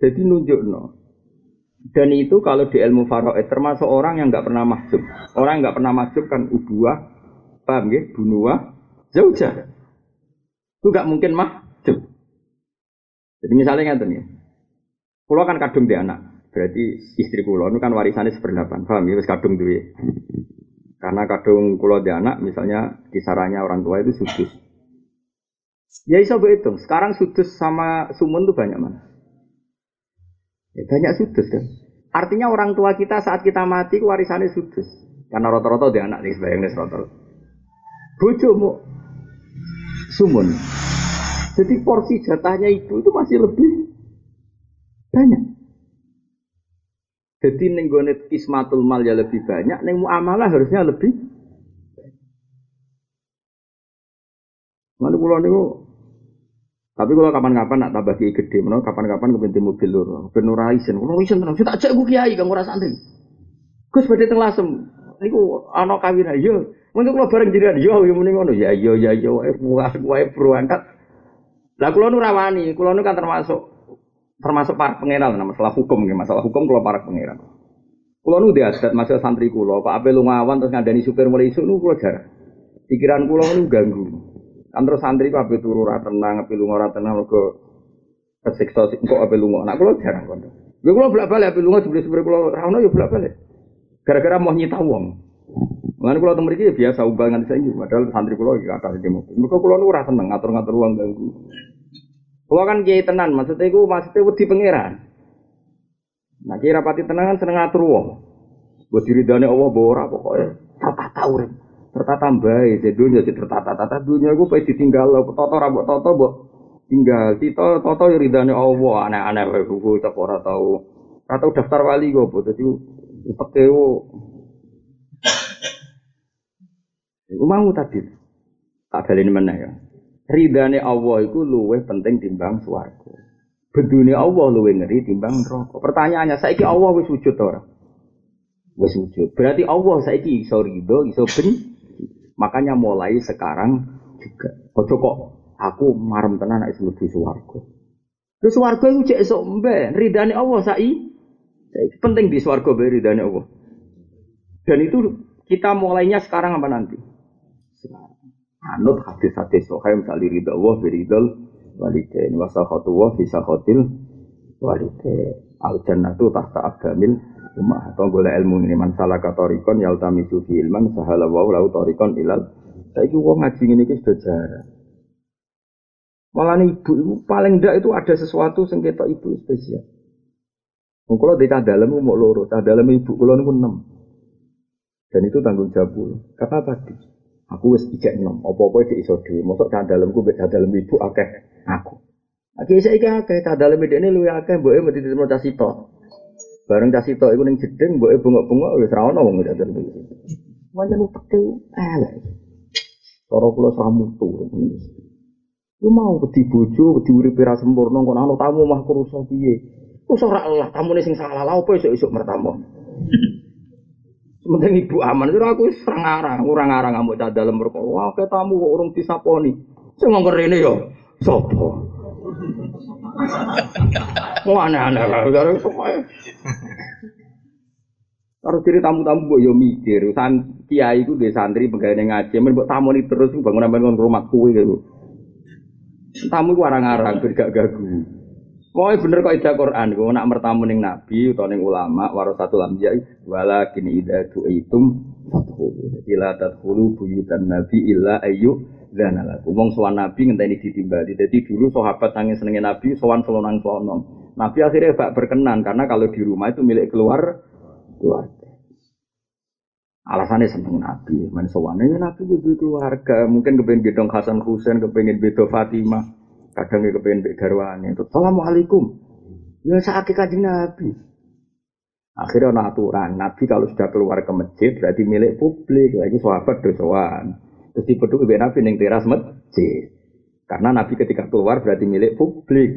Jadi nunjuk no. Dan itu kalau di ilmu faroe termasuk orang yang nggak pernah mahjub. Orang nggak pernah mahjub kan ubuah, paham ya? Bunuah, jauh-jauh. Itu nggak mungkin mahjub. Jadi misalnya nggak ya. Pulau kan kadung di anak. Berarti istri pulau itu kan warisannya seperdelapan. Paham ya? kadung tuh ya. Karena kadung pulau di anak, misalnya kisarannya orang tua itu sudus. Ya bisa berhitung. Sekarang sudus sama sumun itu banyak mana? Ya, banyak sudus kan. Artinya orang tua kita saat kita mati warisannya sudus. Karena rata-rata di anak nih sebayangnya rata-rata. Bojomu sumun. Jadi porsi jatahnya ibu itu masih lebih banyak. Jadi nenggonet kismatul mal ya lebih banyak, neng muamalah harusnya lebih. Mana pulau niku tapi kalau kapan-kapan nak tambah kiai gede, mana kapan-kapan kepenting mobil lur, ben ora isen tenang, tak cek gue kiai kang ora santri. Gus badhe teng lasem. Niku ana kawin ayo. Mungkin kalau bareng jiran, yo yo mending ngono. Ya yo ya yo wae wae berangkat lah kulo nu rawani, kulo nu kan termasuk termasuk para pangeran nah, masalah hukum masalah hukum kulo para pangeran. Kulo nu diadat masalah santri kulo, Pak Ape ngawan terus ngandani supir mulai isu nu kulo jarang. Pikiran kulo nu ganggu. Kan terus santri ape turu ora tenang, ape lunga ora tenang mergo kesiksa kok ape lunga. Nah kulo jarang kono. Lha kulo bolak-balik ape lunga jebule supir kulo ra ono ya bolak-balik. Gara-gara mau nyita wong. Mengenai kalau temen ya biasa umbangan saya ini, padahal santri pulau lagi kata di mobil. Mereka pulau nu rasa seneng ngatur-ngatur uang ganggu. Pulau kan kiai tenan, maksudnya itu maksudnya wedi pangeran. Nah kiai rapati tenan kan seneng ngatur uang. Buat diri dana Allah bora pokoknya tertata urip, tertata baik. Di dunia jadi tertata tata dunia gue pasti tinggal lo, toto rambut toto buat tinggal. Tito toto ya ridane Allah aneh-aneh buku tak ora tahu. Atau daftar wali gue, jadi pakai Iku mau tadi. Tak ini mana ya. Ridane Allah itu luweh penting timbang swarga. Bedune Allah luweh ngeri timbang neraka. Pertanyaannya, saiki Allah wis wujud ora? Wis wujud. Berarti Allah saiki iso ridho, iso ben. Makanya mulai sekarang juga. Ojo kok aku marem tenan nek mlebu swarga. Terus swarga iku cek esuk mbe, ridane Allah saiki. Saiki penting di swarga be ridane Allah. Dan itu kita mulainya sekarang apa nanti? Anut hadis-hadis sohail misalnya ridha Allah biridul walidain wa sakhatu fi walidain al jannatu tahta abdamil umah atau boleh ilmu ini man salah katorikon yaltamisu fi ilman sahala wa lau torikon ilal saya wong ngaji ini ki sudah jarang malah ibu ibu paling ndak itu ada sesuatu sengketa ibu spesial kalau di dalam mau loro, dalam ibu kalau niku enam, dan itu tanggung jawab. Kata tadi, Aku wis ijek nom, apa-apa iki iso. Mosok cah dalemku mbek cah dalem ibu akeh aku. Aki saya iki akeh cah dalem ini luwe akeh mboke mesti diterima cah sito. Bareng cah sito iku ning jeding mboke bengok-bengok wis ra ono wong cah dalem iki. Wancen upete elek. Cara kula samutu. Lu mau wedi bojo, wedi uripe ra sempurna kok ana tamu mah kurusa piye? Wis ora Allah, tamune sing salah lha opo esuk-esuk mertamu. Sementing ibu aman, itu aku serang arang, orang arang ngamuk cah dalam perkara. Wah, kayak tamu kok urung disaponi. Saya ngomong ini yo, sopo. Wah, aneh-aneh lah, Kalau ciri tamu-tamu gue yo mikir, san kiai itu di santri pegawai ngaji, men buat tamu ini terus bangun-bangun rumah kue gitu. Tamu gue arang-arang, bergak gagu. Pokoknya bener kok ida Quran, gue nak mertamu ning Nabi atau ning ulama, warasatul amjai, wala kini ida tu'itum fathulu. Jadi la tadkhulu buyutan Nabi illa ayu dan ala. Umong sowan Nabi ngenteni ditimbali. Jadi dulu sahabat nangis senengin Nabi, sowan selonang selonong. Nabi akhirnya gak berkenan karena kalau di rumah itu milik keluar keluarga. Alasannya seneng Nabi, main ya Nabi itu keluarga, mungkin kepengen gedong Hasan Husain, kepengen bedo Fatimah, kadang ya kepengen beda garwane. Assalamualaikum. Ya sakit kaji Nabi. Akhirnya ada aturan, Nabi kalau sudah keluar ke masjid berarti milik publik, lagi sahabat dosoan. Terus dipeduk ibu Nabi yang teras masjid. Karena Nabi ketika keluar berarti milik publik.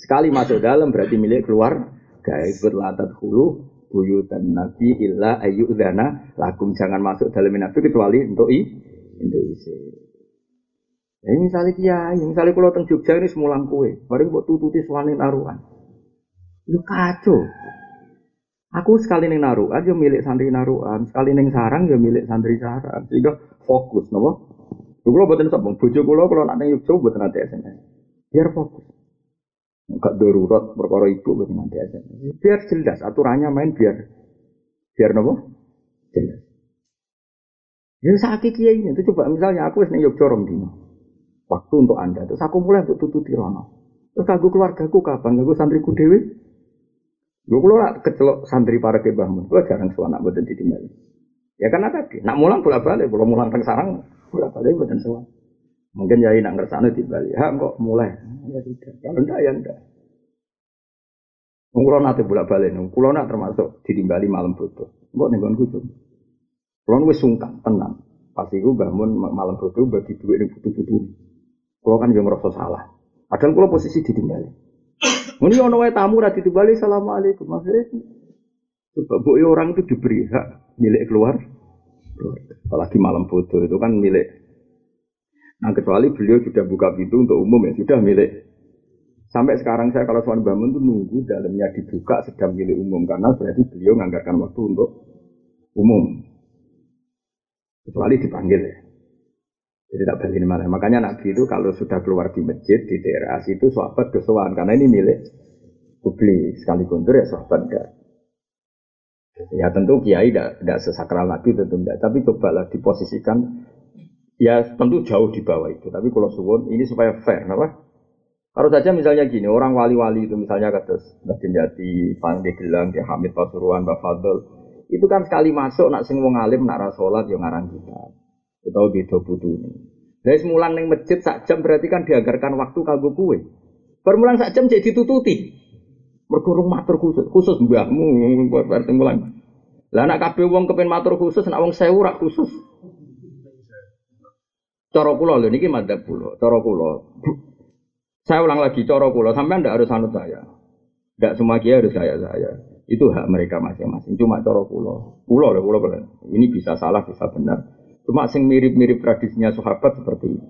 Sekali masuk dalam berarti milik keluar. Ikut latat hulu buyutan Nabi illa dana lakum jangan masuk dalam Nabi kecuali untuk i untuk isi. Ya, misalnya kiai, misalnya kalau teng Jogja ini semulang kue, mari buat tututi suami naruhan. Lu kacau. Aku sekali neng naruhan ya milik santri naruhan, sekali neng sarang ya milik santri sarang. Sehingga fokus, nopo. Kalau buatin sabung, bojo kulo kalau nak neng Jogja buat nanti SMS. Biar fokus. Enggak darurat perkara ibu buat nanti SMS. Biar jelas aturannya main biar biar nopo jelas. Ya saat kiai ini, itu coba misalnya aku wis ning Yogyakarta rong dino. Waktu untuk Anda, terus aku mulai untuk tututi rono. Terus keluarga keluargaku kapan? Kanggo santriku dewi? Gue kalau nak kecelok santri para kebahmu, gue jarang suan nak buatin Ya karena tadi, nak mulang bolak balik, belum mulang teng sarang, bolak balik buatin suan. Mungkin jadi nak di Bali, ha kok mulai? Ya tidak, kalau enggak ya enggak. Kulo nate bolak balik, kulo nak termasuk di Bali malam foto. Kok nih gue cuma. Kulo wis sungkan, tenang. Pas iku bangun malam foto bagi duit ini butuh-butuh. Kulo kan yang ngerasa salah. Padahal kulo posisi di Ini ono wae tamu ra ditibali assalamualaikum. Maksudnya sebab bu orang itu diberi hak milik keluar. Apalagi malam foto itu kan milik. Nah kecuali beliau sudah buka pintu untuk umum ya sudah milik. Sampai sekarang saya kalau soal bangun tuh nunggu dalamnya dibuka sedang milik umum karena berarti beliau menganggarkan waktu untuk umum. Kecuali dipanggil ya. Jadi tak balik mana. Makanya Nabi itu kalau sudah keluar di masjid di teras itu sahabat kesuwan karena ini milik publik sekali kuntur ya sahabat enggak. Ya tentu kiai tidak tidak sesakral Nabi tentu enggak. Tapi cobalah diposisikan ya tentu jauh di bawah itu. Tapi kalau suwon ini supaya fair, apa? Harus saja misalnya gini, orang wali-wali itu misalnya kata Mbak Jati, Pak Gelang, ya Hamid Pasuruan, Mbak Fadl, itu kan sekali masuk nak sing wong alim nak rasolat yang ngarang kita. Utawa beda putune. Dari semulang neng masjid sak jam berarti kan diagarkan waktu kanggo kue. Permulang sak jam jadi ditututi. Mergo matur khusus, khusus mbahmu berarti mulang. Lah anak kabeh wong kepen matur khusus, nak wong sewu rak khusus. Cara kula lho niki madzhab kula, cara kula. Saya ulang lagi cara kula, sampean ndak harus anut saya. Ndak semua kiai harus saya saya. Itu hak mereka masing-masing. Cuma cara kula. Kula lho kula Ini bisa salah, bisa benar. Cuma sing mirip-mirip tradisinya sahabat seperti ini.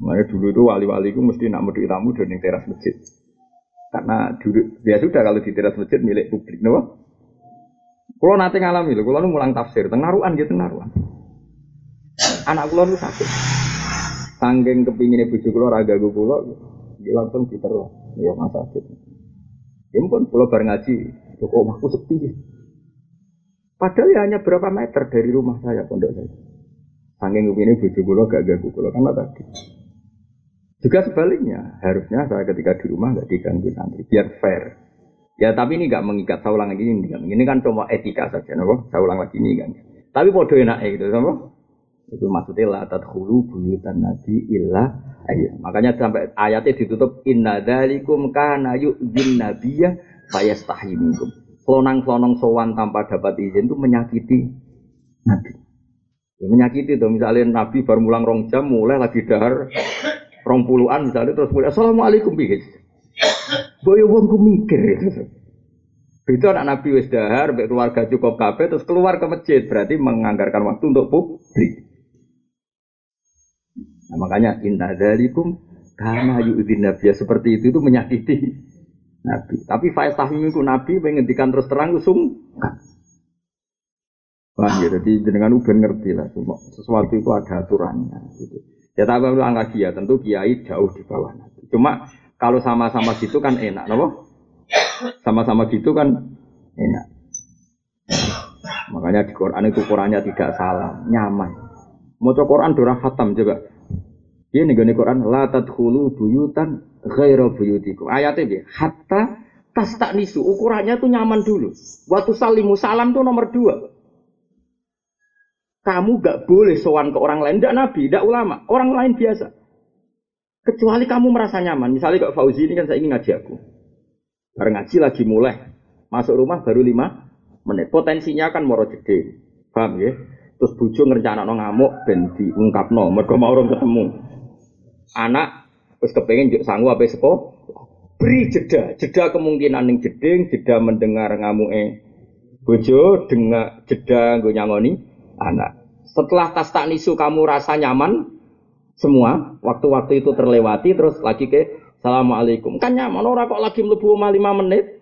Makanya dulu itu wali-wali itu mesti nak meduk tamu dan teras masjid. Karena dulu ya sudah kalau di teras masjid milik publik, no? Kalau nanti ngalami loh, kalau mulang tafsir, tengaruan gitu tengaruan. Anak kulo lu sakit. Sanggeng ibu kulo raga gue kulo, dia langsung diterus, ya masa sakit. Ya pun kulo bareng ngaji, kok omahku sepi. Padahal ya hanya berapa meter dari rumah saya pondok saya. Sangking ini bujuk kulo gak ganggu kulo karena tadi. Juga sebaliknya, harusnya saya ketika di rumah gak diganggu santri, biar fair. Ya tapi ini gak mengikat, saya ulang lagi ini, ini kan cuma etika saja, nopo. Saya ulang lagi ini kan. Tapi podo enak gitu, nopo. Itu maksudnya la tadkhulu buyutan nabi illa ayo. Makanya sampai ayatnya ditutup inna dzalikum kana nabiyya fayastahi minkum selonang-selonong sowan tanpa dapat izin itu menyakiti Nabi. Ya, menyakiti tuh misalnya Nabi baru mulang rong jam mulai lagi dahar rong puluhan misalnya terus mulai assalamualaikum bihis. Boyo wong ku mikir. Itu anak Nabi wis dahar, keluarga cukup kafe terus keluar ke masjid berarti menganggarkan waktu untuk publik. Nah, makanya inna dalikum karena yu'idin nabiya seperti itu itu menyakiti Nabi. Tapi faiz tahmim itu Nabi menghentikan terus terang usung. Wah, ya, jadi jenengan uben ngerti lah, semua sesuatu itu ada aturannya. Gitu. Ya tapi ulang lagi ya, tentu kiai jauh di bawah Nabi. Cuma kalau sama-sama gitu kan enak, nopo? Sama-sama gitu kan enak. Makanya di Quran itu Qurannya tidak salah, nyaman. Mau Quran durah khatam coba. Ini nih Quran, la tadkhulu buyutan ghairu buyutikum. Ayatnya dia, hatta tas tak nisu. Ukurannya tuh nyaman dulu. Waktu salimu salam tuh nomor dua. Kamu gak boleh sowan ke orang lain, tidak nabi, tidak ulama, orang lain biasa. Kecuali kamu merasa nyaman. Misalnya kok Fauzi ini kan saya ingin ngaji aku. Bareng ngaji lagi mulai. Masuk rumah baru lima menit. Potensinya kan moro gede. Paham ya? Terus bujo ngerencana no ngamuk dan diungkap no. Mereka mau orang ketemu. Anak terus kepengen juk sanggup apa beri jeda. Jeda kemungkinan yang jeding jeda mendengar ngamuk eh bojo dengar jeda gue nyangoni anak. Setelah tas tak nisu kamu rasa nyaman? Semua. Waktu-waktu itu terlewati terus lagi ke assalamualaikum. Kan nyaman orang kok lagi melebu lima lima menit.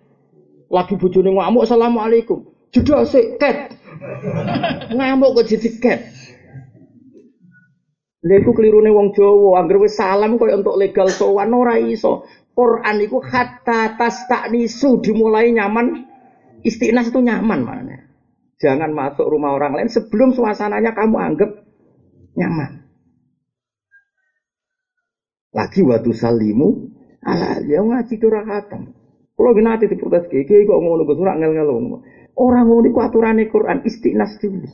Lagi bujuni ngamuk assalamualaikum. Jeda sih ket. Ngamuk kok jadi ket Lha iku kelirune wong Jawa, anggere wis salam koyo untuk legal sowan ora iso. Quran iku hatta nisu dimulai nyaman istiqnas itu nyaman mana. Jangan masuk rumah orang lain sebelum suasananya kamu anggap nyaman lagi waktu salimu ala dia ngaji itu rakatan. Kalau gina hati diprotes kiki kok ngono gus ora ngel ngel Orang ngono iku aturane Quran istinas dulu.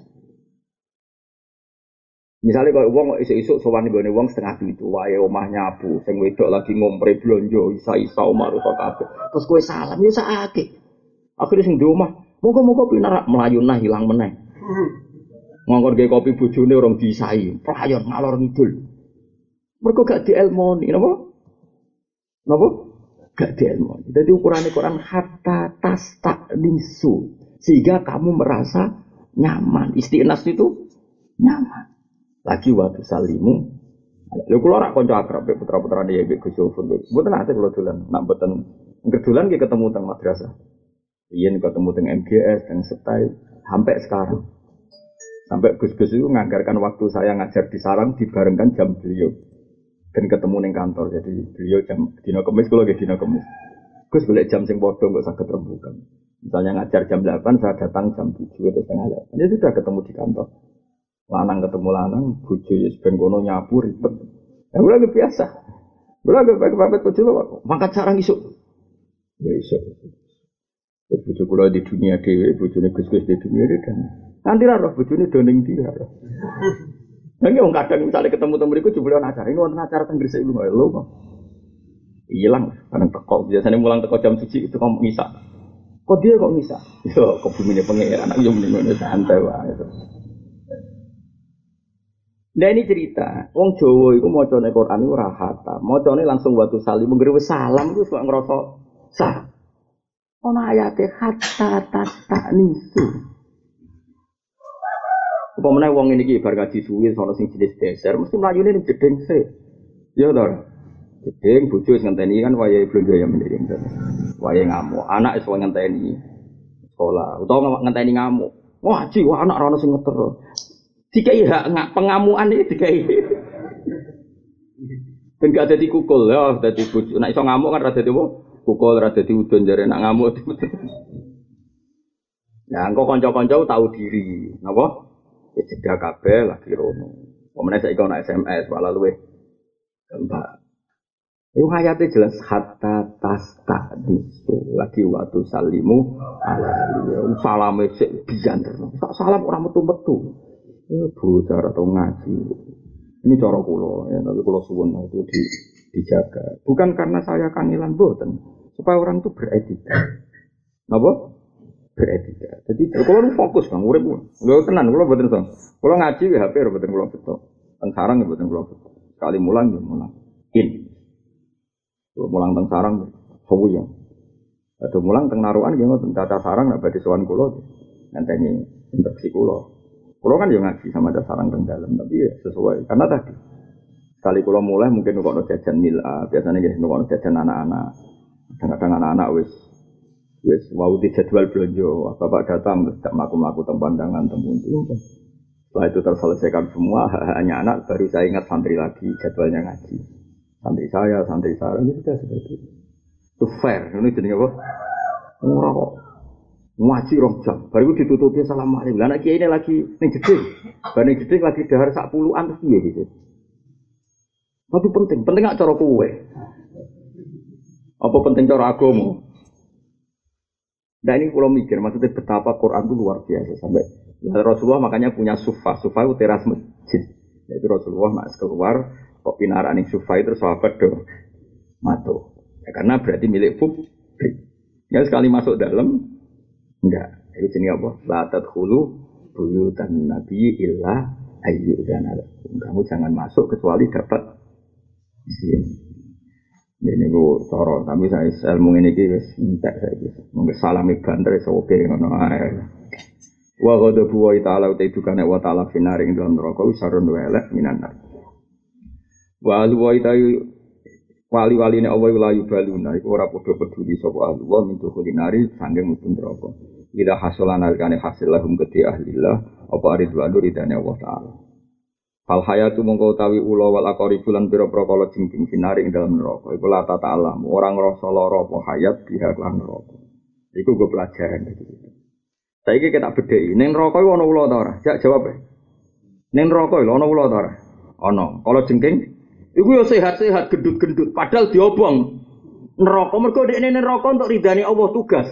Misalnya kalau uang isu-isu sowan gue uang setengah itu, wae omah nyapu, sing wedok lagi ngompre blonjo, isa-isa omah rusak kabeh. Terus gue salam, ya sakit. Akhirnya sing di omah, moga-moga pinar melayu nah hilang meneng. Ngongkon gaya kopi bojone orang disai, pelayon ngalor ngidul. Mereka gak dielmoni, napa? Napa? Gak dielmoni. Jadi ukuran Quran hatta tas tak nisu sehingga kamu merasa nyaman. Istiqnas itu nyaman. Lagi waktu salimu Lha kula ora kanca akrab putra-putra dia Mbak Gus Yofur. Mboten ate kula dolan, nak mboten kedulan nggih ketemu teng madrasah. Iya ketemu teng MGS, teng Setai, sampai sekarang. Sampai Gus-Gus itu menganggarkan waktu saya ngajar di sarang dibarengkan jam beliau dan ketemu neng kantor. Jadi beliau jam dino kemis, kalau lagi dino kemis. Gus boleh jam sing bodoh nggak usah keterbukan. Misalnya ngajar jam 8, saya datang jam 7 atau setengah 8. Ya sudah ketemu di kantor. Lanang ketemu lanang, bujo ya sebenarnya kono nyapu ribet. Ya udah biasa. Gak pakai pakai bojo lo, mangkat sarang isuk. Ya isuk. Ya bojo kula di dunia dewe, bojone gus-gus di dunia dan nanti lah roh bojone doning dia. Nah, orang kadang misalnya ketemu temen itu jebule acara, ini wonten acara teng Gresik lho kok. Hilang, kadang teko. Biasanya mulang teko jam 7 itu kok ngisa. Kok dia kok ngisa? Yo, kok bumine pengen anak yo mending santai wae. Nah ini cerita, wong Jawa itu mau coba Quran itu rahata, mau coba langsung waktu salim, menggiri salam itu suka ngerasa sah. Ono ayatnya hatta tak nisu. Apa meneh wong ini iki bar kaji suwi sing jenis deser mesti mlayune ning jedeng se. Ya to. Jedeng bojo wis ngenteni kan wayahe blonjo ya mending. Wayahe ngamuk, anak wis ngenteni sekolah utawa ngenteni ngamuk. Wah, ji, wah anak rono sing ngeter. Dikai hak ngak pengamuan iki dikai. Ben gak dadi kukul ya, dadi bojo. Nek iso ngamuk kan ra dadi apa? Kukul ra dadi udon jare nak ngamuk. Nah, engkau konco-konco tahu diri, napa? Ya jeda kabeh lagi rono. Pemene saya ana SMS malah luwe. Mbak. Itu ayatnya jelas hatta tas tak disu lagi waktu salimu ala salam sik bijan terus. Salam orang metu Itu cara atau ngaji. Ini cara kulo ya, tapi kulo suwun itu di, dijaga. Bukan karena saya kangilan boten, supaya orang itu beretika. Napa? beretika. Jadi kalau fokus bang, urip lo tenan, kalau buatin song. Kalau ngaji ya HP buatin kalau betul. Teng sarang buatin kalau betul. Sekali mulang ya mulang. In. Kalau mulang teng sarang, ya. Atau mulang teng naruhan ya ngoten tata sarang nak badhe sowan kula. Ngenteni instruksi kula. Kula kan ya ngaji sama ada sarang teng dalam, tapi ya sesuai karena tadi Sekali kalau mulai mungkin nukok jajan mila, biasanya jadi nukok jajan anak-anak. Kadang-kadang anak-anak wis Wes mau di jadwal belanja, bapak datang tidak melakukan melakukan pandangan tembun Setelah itu terselesaikan semua, hanya anak baru saya ingat santri lagi jadwalnya ngaji. Santri saya, santri saya, ini sudah seperti itu. Itu fair, ini jadi apa? Murah kok. Ngaji roh jam, baru itu ditutupi assalamualaikum. Lah anak ini lagi nih jeding, bareng jeding lagi dahar sak puluhan terus iya gitu. Tapi penting, penting gak cara kue. Apa penting cara agama? Nah ini kalau mikir, maksudnya betapa Quran itu luar biasa sampai nah, Rasulullah makanya punya sufa, sufa itu teras masjid. Itu Rasulullah mas keluar, kok pinaran sufa itu sahabat do matu. Ya, karena berarti milik publik. Ya sekali masuk dalam, enggak. Itu jenis apa? Latat hulu buyutan nabi illa ayu dan Kamu jangan masuk kecuali dapat izin. Ini gue coro, tapi saya ilmu ini guys, minta saya guys. Mungkin salami banter, oke ngono ae. Wa qad buwa ta'ala uta itu kana wa ta'ala finari ing dalam neraka usarun wa elek minan nar. Wa alu wa wali-wali ne Allah la yubaluna iku ora padha peduli sapa ahli wa min dukhulin sangge mutun neraka. Ida hasulan alkane hasil lahum gede ahlillah apa aridwanu ridane Allah taala. Fal hayatu mongko utawi ula wal akori bulan pira-pira kala jingking sinari ing dalam neraka. Iku la tata alam, ora ngrasa lara apa hayat biha lan neraka. Iku gue pelajaran iki. Saiki kita bedheki, ning neraka iku ana ula ta jawab. Ning neraka lho ana ula ta ora? Ana. Kala jengking iku yo sehat-sehat gendut-gendut padahal diobong. Neraka mergo dekne neraka untuk ridani Allah tugas.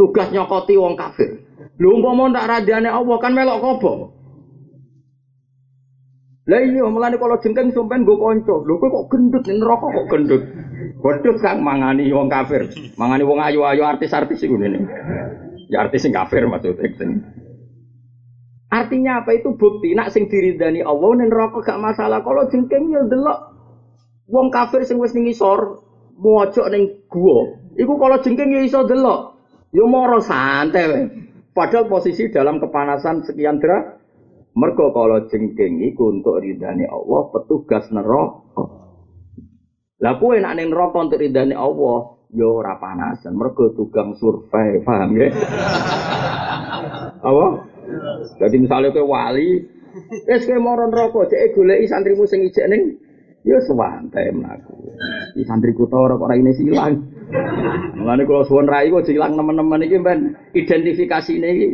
Tugas nyokoti wong kafir. Lho umpama tak radane Allah kan melok kobong. Lah iya mulane kalau jengkeng sampean nggo kanca. Lho kowe kok gendut neraka kok gendut. Gendut kang mangani wong kafir. Mangani wong ayu-ayu artis-artis iku ngene. Ya artis sing kafir maksudnya. Artinya apa itu bukti nak sing diridani Allah ning neraka gak masalah. Kalau jengkeng ya delok wong kafir sing wis ning isor mojok ning gua. Iku kalau jengkeng ya iso delok. Yo moro santai Padahal posisi dalam kepanasan sekian derajat Mergo kalau jengking iku untuk ridhani Allah, petugas neraka. Lah kowe nek ning neraka untuk ridhani Allah, yo ya ora panasan. Mergo tukang survei, paham ya? Apa? Jadi misalnya kowe wali, wis kowe moro neraka, cek goleki santrimu sing ijek ning ya sewantai mlaku. Di santriku ta ora kok raine silang. Mulane kula suwun rai kok silang teman-teman iki ben identifikasine iki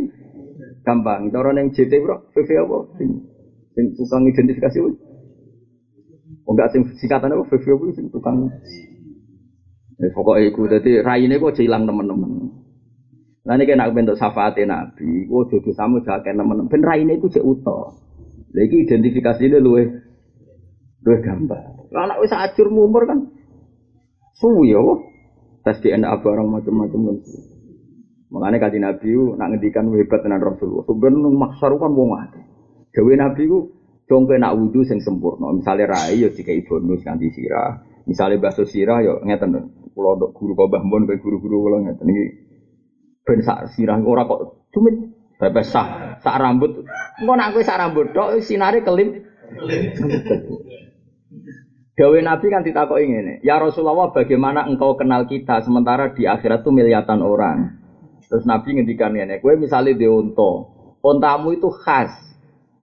Gampang. Cara neng JT bro, VV apa? Sing, sing tukang identifikasi apa? Oh enggak sing singkatan apa? VV apa? Sing tukang. Ya, pokoknya itu, jadi raine kok hilang teman-teman. Nah ini kena bentuk syafaat Nabi, kok jodoh sama jaga teman-teman. Ben raine itu cek utuh. Lagi identifikasi ini luwe, luwe gambar. Anak wis acur mumur kan, suwi ya, tes DNA barang macam-macam kan. Mengenai kaji Nabi nak ngendikan hebat dengan Rasulullah. Sebenarnya maksar kan wong ate. Dewi Nabi ku dong nak wudhu sing sempurna. Misalnya rai yo jika bonus nganti sirah. Misalnya baso sirah yo ngeten. Kalau untuk guru kau kayak guru-guru kalau ngeten ben sak sirah ora kok cuma bebas sah sak rambut. Engko nak kowe sak rambut tok sinare kelip. Dawe Nabi kan ditakoki ngene, "Ya Rasulullah, bagaimana engkau kenal kita sementara di akhirat tuh miliatan orang?" Terus Nabi ngendikan ngene, kowe misale di unta, untamu itu khas.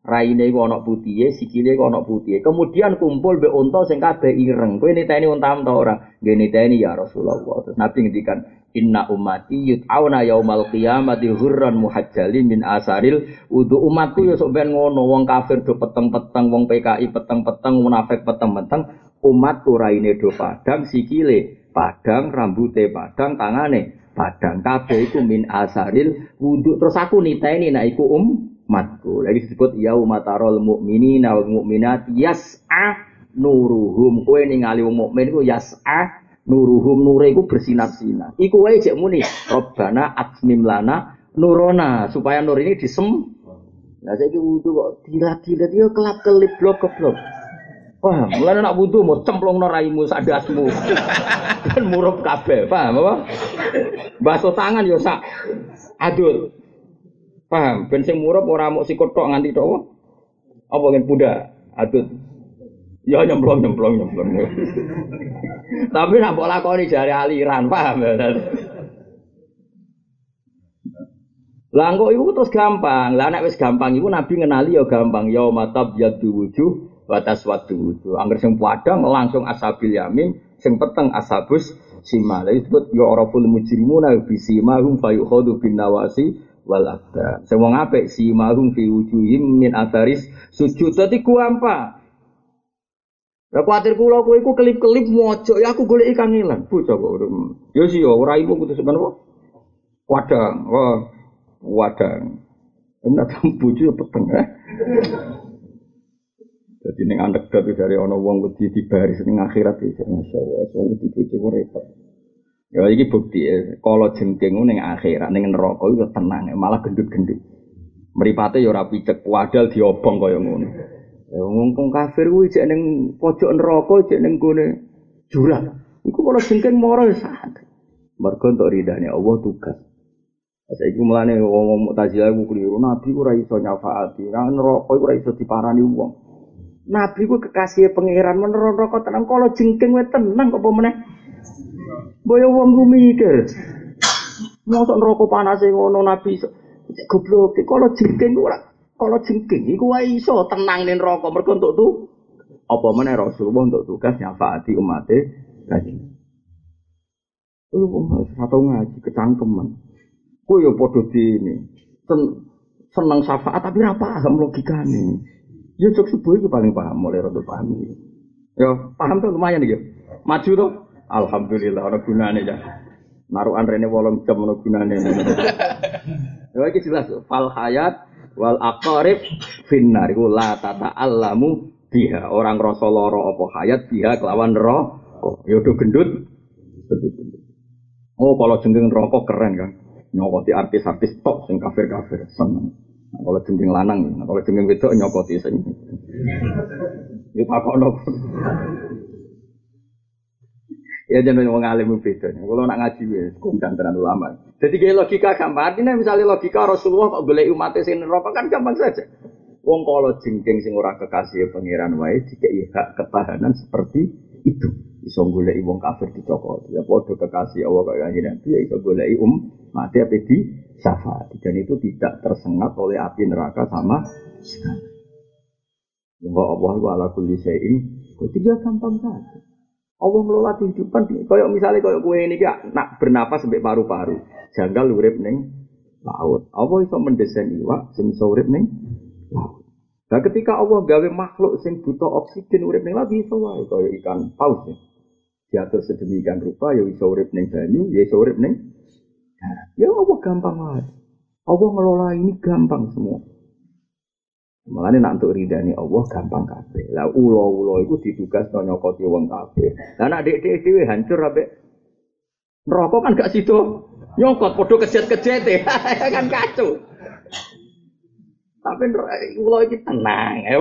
Raine iku ana putih, sikile iku ana putih. Kemudian kumpul be unta sing kabeh ireng. Kowe niteni untamu ta ora? Nggih niteni ya Rasulullah. Terus Nabi ngendikan, Inna ummati yut'auna yaumal qiyamati hurran muhajjali min asaril udu umatku ya sok ngono wong kafir do peteng-peteng wong PKI peteng-peteng munafik peteng-peteng umatku raine do padang sikile padang rambute padang tangane padang kabeh iku min asaril wudhu terus aku niteni nek iku umatku. Lagi disebut yaumatarol mukminina wal mukminat yas'a nuruhum. Kowe ningali wong mukmin iku yas'a nuruhum nure iku bersinar-sinar iku wae cek muni robbana atmim lana nurona supaya nur ini disem Nah, saya wudhu kok tidak-tidak dia kelap-kelip blok-blok. Wah, mulai nak wudhu mau cemplong noraimu sadasmu. Dan murup kabeh, paham apa? Baso tangan yo sak adul. Paham? Ben sing murup ora mok sikut tok nganti tok. Apa kan budak adul. Ya nyemplong nyemplong nyemplong. Tapi nak mbok lakoni jari aliran, paham ya? Lah kok iku terus gampang. Lah nek wis gampang iku Nabi ngenali ya gampang. Ya matab yadu wujuh batas waktu itu. Angger sing padang langsung asabil yamin, sing peteng asabus sima. Lha disebut ya araful mujrimuna bi simahum fayukhadu bin nawasi wal aqdam. Sing wong apik simahum fi wujuhim min atharis sujud. Dadi gampang. Lah kuatir kula kowe iku kelip-kelip mojo ya aku golek ikan ilang. Bocah kok. Ya sih ora ibu kudu sebenarnya Wadang, wah, wadang. Ini ada bojo ya peteng ya. Jadi ini anekdot dari ono wong wedi di ning akhirat iki masya Allah, wong wedi bojo repot. Ya iki bukti ya, kalau jengking ning akhirat ning neraka itu tenang, malah gendut-gendut. Meripate ya ora picek, wadal diobong kaya ngono. Ya kafir kuwi cek ning pojok neraka, cek ning gone jurang. Iku kalau jengking moro ya sangat. Mergo untuk ridane Allah tugas. Saya iku mulane wong Mu'tazilah iku keliru. Nabi ora iso nyafaati. Nang iku ora iso diparani wong. Nabi ku kekasih pangeran menurut rokok tenang kalau jengking wes tenang kok meneh. Boyo wong ku mikir. Neraka panas ngono Nabi goblok. Kalau jengking ora kalau jengking iku wae iso tenang ning neraka mergo untuk tuh apa meneh Rasulullah untuk tugas nyafaati umate kaji. Lu satu ngaji kecangkeman. Ku yo padha dene. Sen, seneng syafaat tapi ora paham logikane. Ya cok subuh itu paling paham, mulai rada paham. Ya paham tuh lumayan ya. Maju tuh. Alhamdulillah ana gunane ya. Naruhan rene wolong jam ana gunane. ya iki jelas fal hayat wal aqarib finnar iku la tata'allamu biha. Orang rasa lara apa hayat biha kelawan neraka. Ya do gendut. Oh, kalau jengking rokok keren kan. Nyokoti artis-artis top sing kafir-kafir seneng. Nah, kalau jengking lanang, nah, kalau jengking wedok nyokoti sing. Yo takono. ya jangan wong alim beda. Kalau nak ngaji wis kondang tenan ulama. Jadi kayak logika gampang. Artinya misalnya logika Rasulullah kok golek umat sing neraka kan gampang saja. Wong kalau jengking sing ora kekasih pangeran wae jika hak ketahanan seperti itu. Iso golek wong kafir dicokot. Ya padha kekasih Allah kaya Nabi ya iso golek um mati apa di syafaat dan itu tidak tersengat oleh api neraka sama sekali. Wa Allah wa ala kulli syai'in tidak gampang saja. Allah ngelola kehidupan kayak misalnya kayak kue ini gak nak bernapas sampai paru-paru. Janggal urip ning laut. Allah iso mendesain iwak sing urip ning laut. Nah ketika Allah gawe makhluk sing butuh oksigen urip ning laut iso kaya ikan paus ya. Diatur sedemikian rupa ya iso urip ning banyu, ya iso urip ning Ya Allah gampang banget. Allah ngelola ini gampang semua. Malah nak untuk ridani Allah gampang kabeh. Lah ulo-ulo itu ditugas no nyokoti wong kabeh. Lah nak dek dhewe hancur abe. Neraka kan gak situ. Nyokot podo kejet-kejet kan kacau. Tapi ulo iki tenang, ya.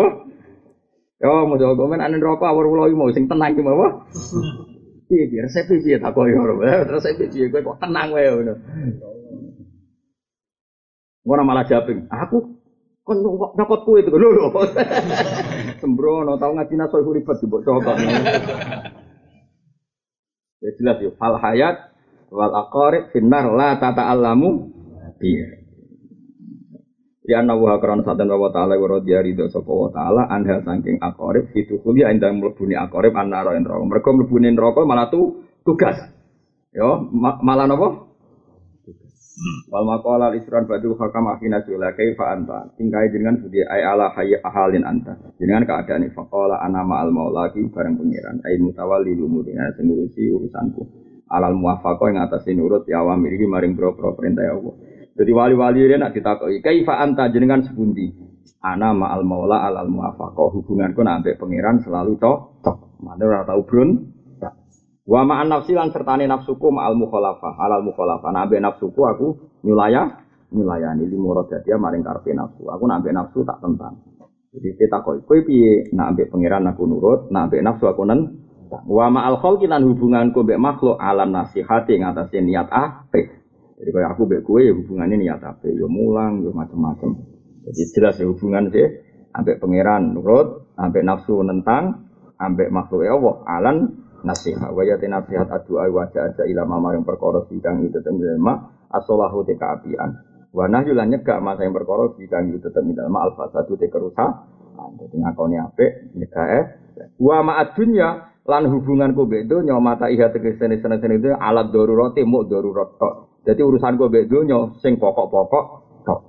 Yo, mau jawab komen ane neraka awal ulo iki mau sing tenang iki mau. Piye piye resep piye tak koyo. Resep piye kowe kok tenang wae ngono. Malah jawabin, aku kon nyokot kue itu lho lho. Sembrono tau ngaji naso iku ribet mbok cokot. Ya jelas yo fal hayat wal aqarib finnar la tata'allamu biya. Ya nawu hakron satan wa ta'ala wa radhiya ridho sapa wa ta'ala anha saking akorib itu kuliah endang mlebuni akorib annara neraka. Mergo mlebuni neraka malah tu tugas. Yo ma malah napa? Wal maqala al isran badu hakam akhina sula kaifa anta. Tingkai dengan budi ay ala hayya ahalin anta. Dengan keadaan faqala ana ma'al maulaki bareng pengiran ay mutawalli lumurina sing ngurusi urusanku. Alal muwafaqah ing atase nurut ya awamir iki maring boro perintah Allah. Jadi wali-wali ini nak ditakoki, kaifa anta jenengan sepundi? Ana ma'al maula alal muwafaqah. Hubunganku nak ambek pangeran selalu cocok. Mana ora tau brun. Wa ma'an nafsi lan sertane nafsuku ma'al mukhalafah, alal mukhalafah. Nak ambek nafsuku aku nyulaya nyulayani limu dia maring karepe nafsu. Aku nak ambek nafsu tak tentang. Jadi kita koi kowe piye nak ambek pangeran aku nurut, nak ambek nafsu aku nen. Wa ma'al khalqi lan hubunganku mbek makhluk alam nasihati ngatasé niat apik. Jadi kalau aku baik kue ya hubungannya niat apa? Ya mulang, ya macam-macam. Jadi jelas ya hubungan sih. Ambek pangeran nurut, ambek nafsu nentang, ambek makhluk Allah alan nasihat. Wajah nasihat adu wajah aja ilama maring perkara sidang itu tenggema asolahu te kaapian. Wa nahyu lan nyegak masa yang perkara sidang itu tenggema alfa satu te kerusakan. Jadi ngakoni apik nyegak eh. Wa ma'ad dunya lan hubunganku bedo nyomata iha tegesene seneng-seneng itu alat darurat mu darurat tok. Jadi urusan gue bedonya sing pokok-pokok tok.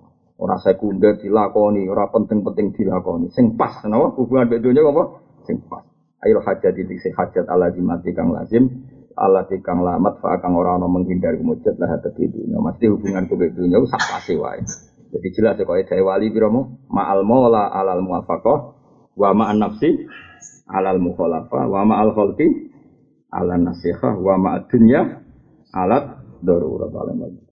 Ora sekunder dilakoni, ora penting-penting dilakoni. Sing pas, kenapa? Hubungan bedonya apa? Sing pas. Ayo hajat titik hajat ala jimati kang lazim. Allah kang lamat fa kang ora ana menghindar kemujud lah di dunya. Mesti hubungan kowe dunya sak pasti wae. Jadi jelas ya kaya wali biromo ma'al maula alal muwafaqah wa ma'an nafsi alal mukhalafa wa ma'al khalqi ala nasihah wa ma'ad dunya alat darurat alam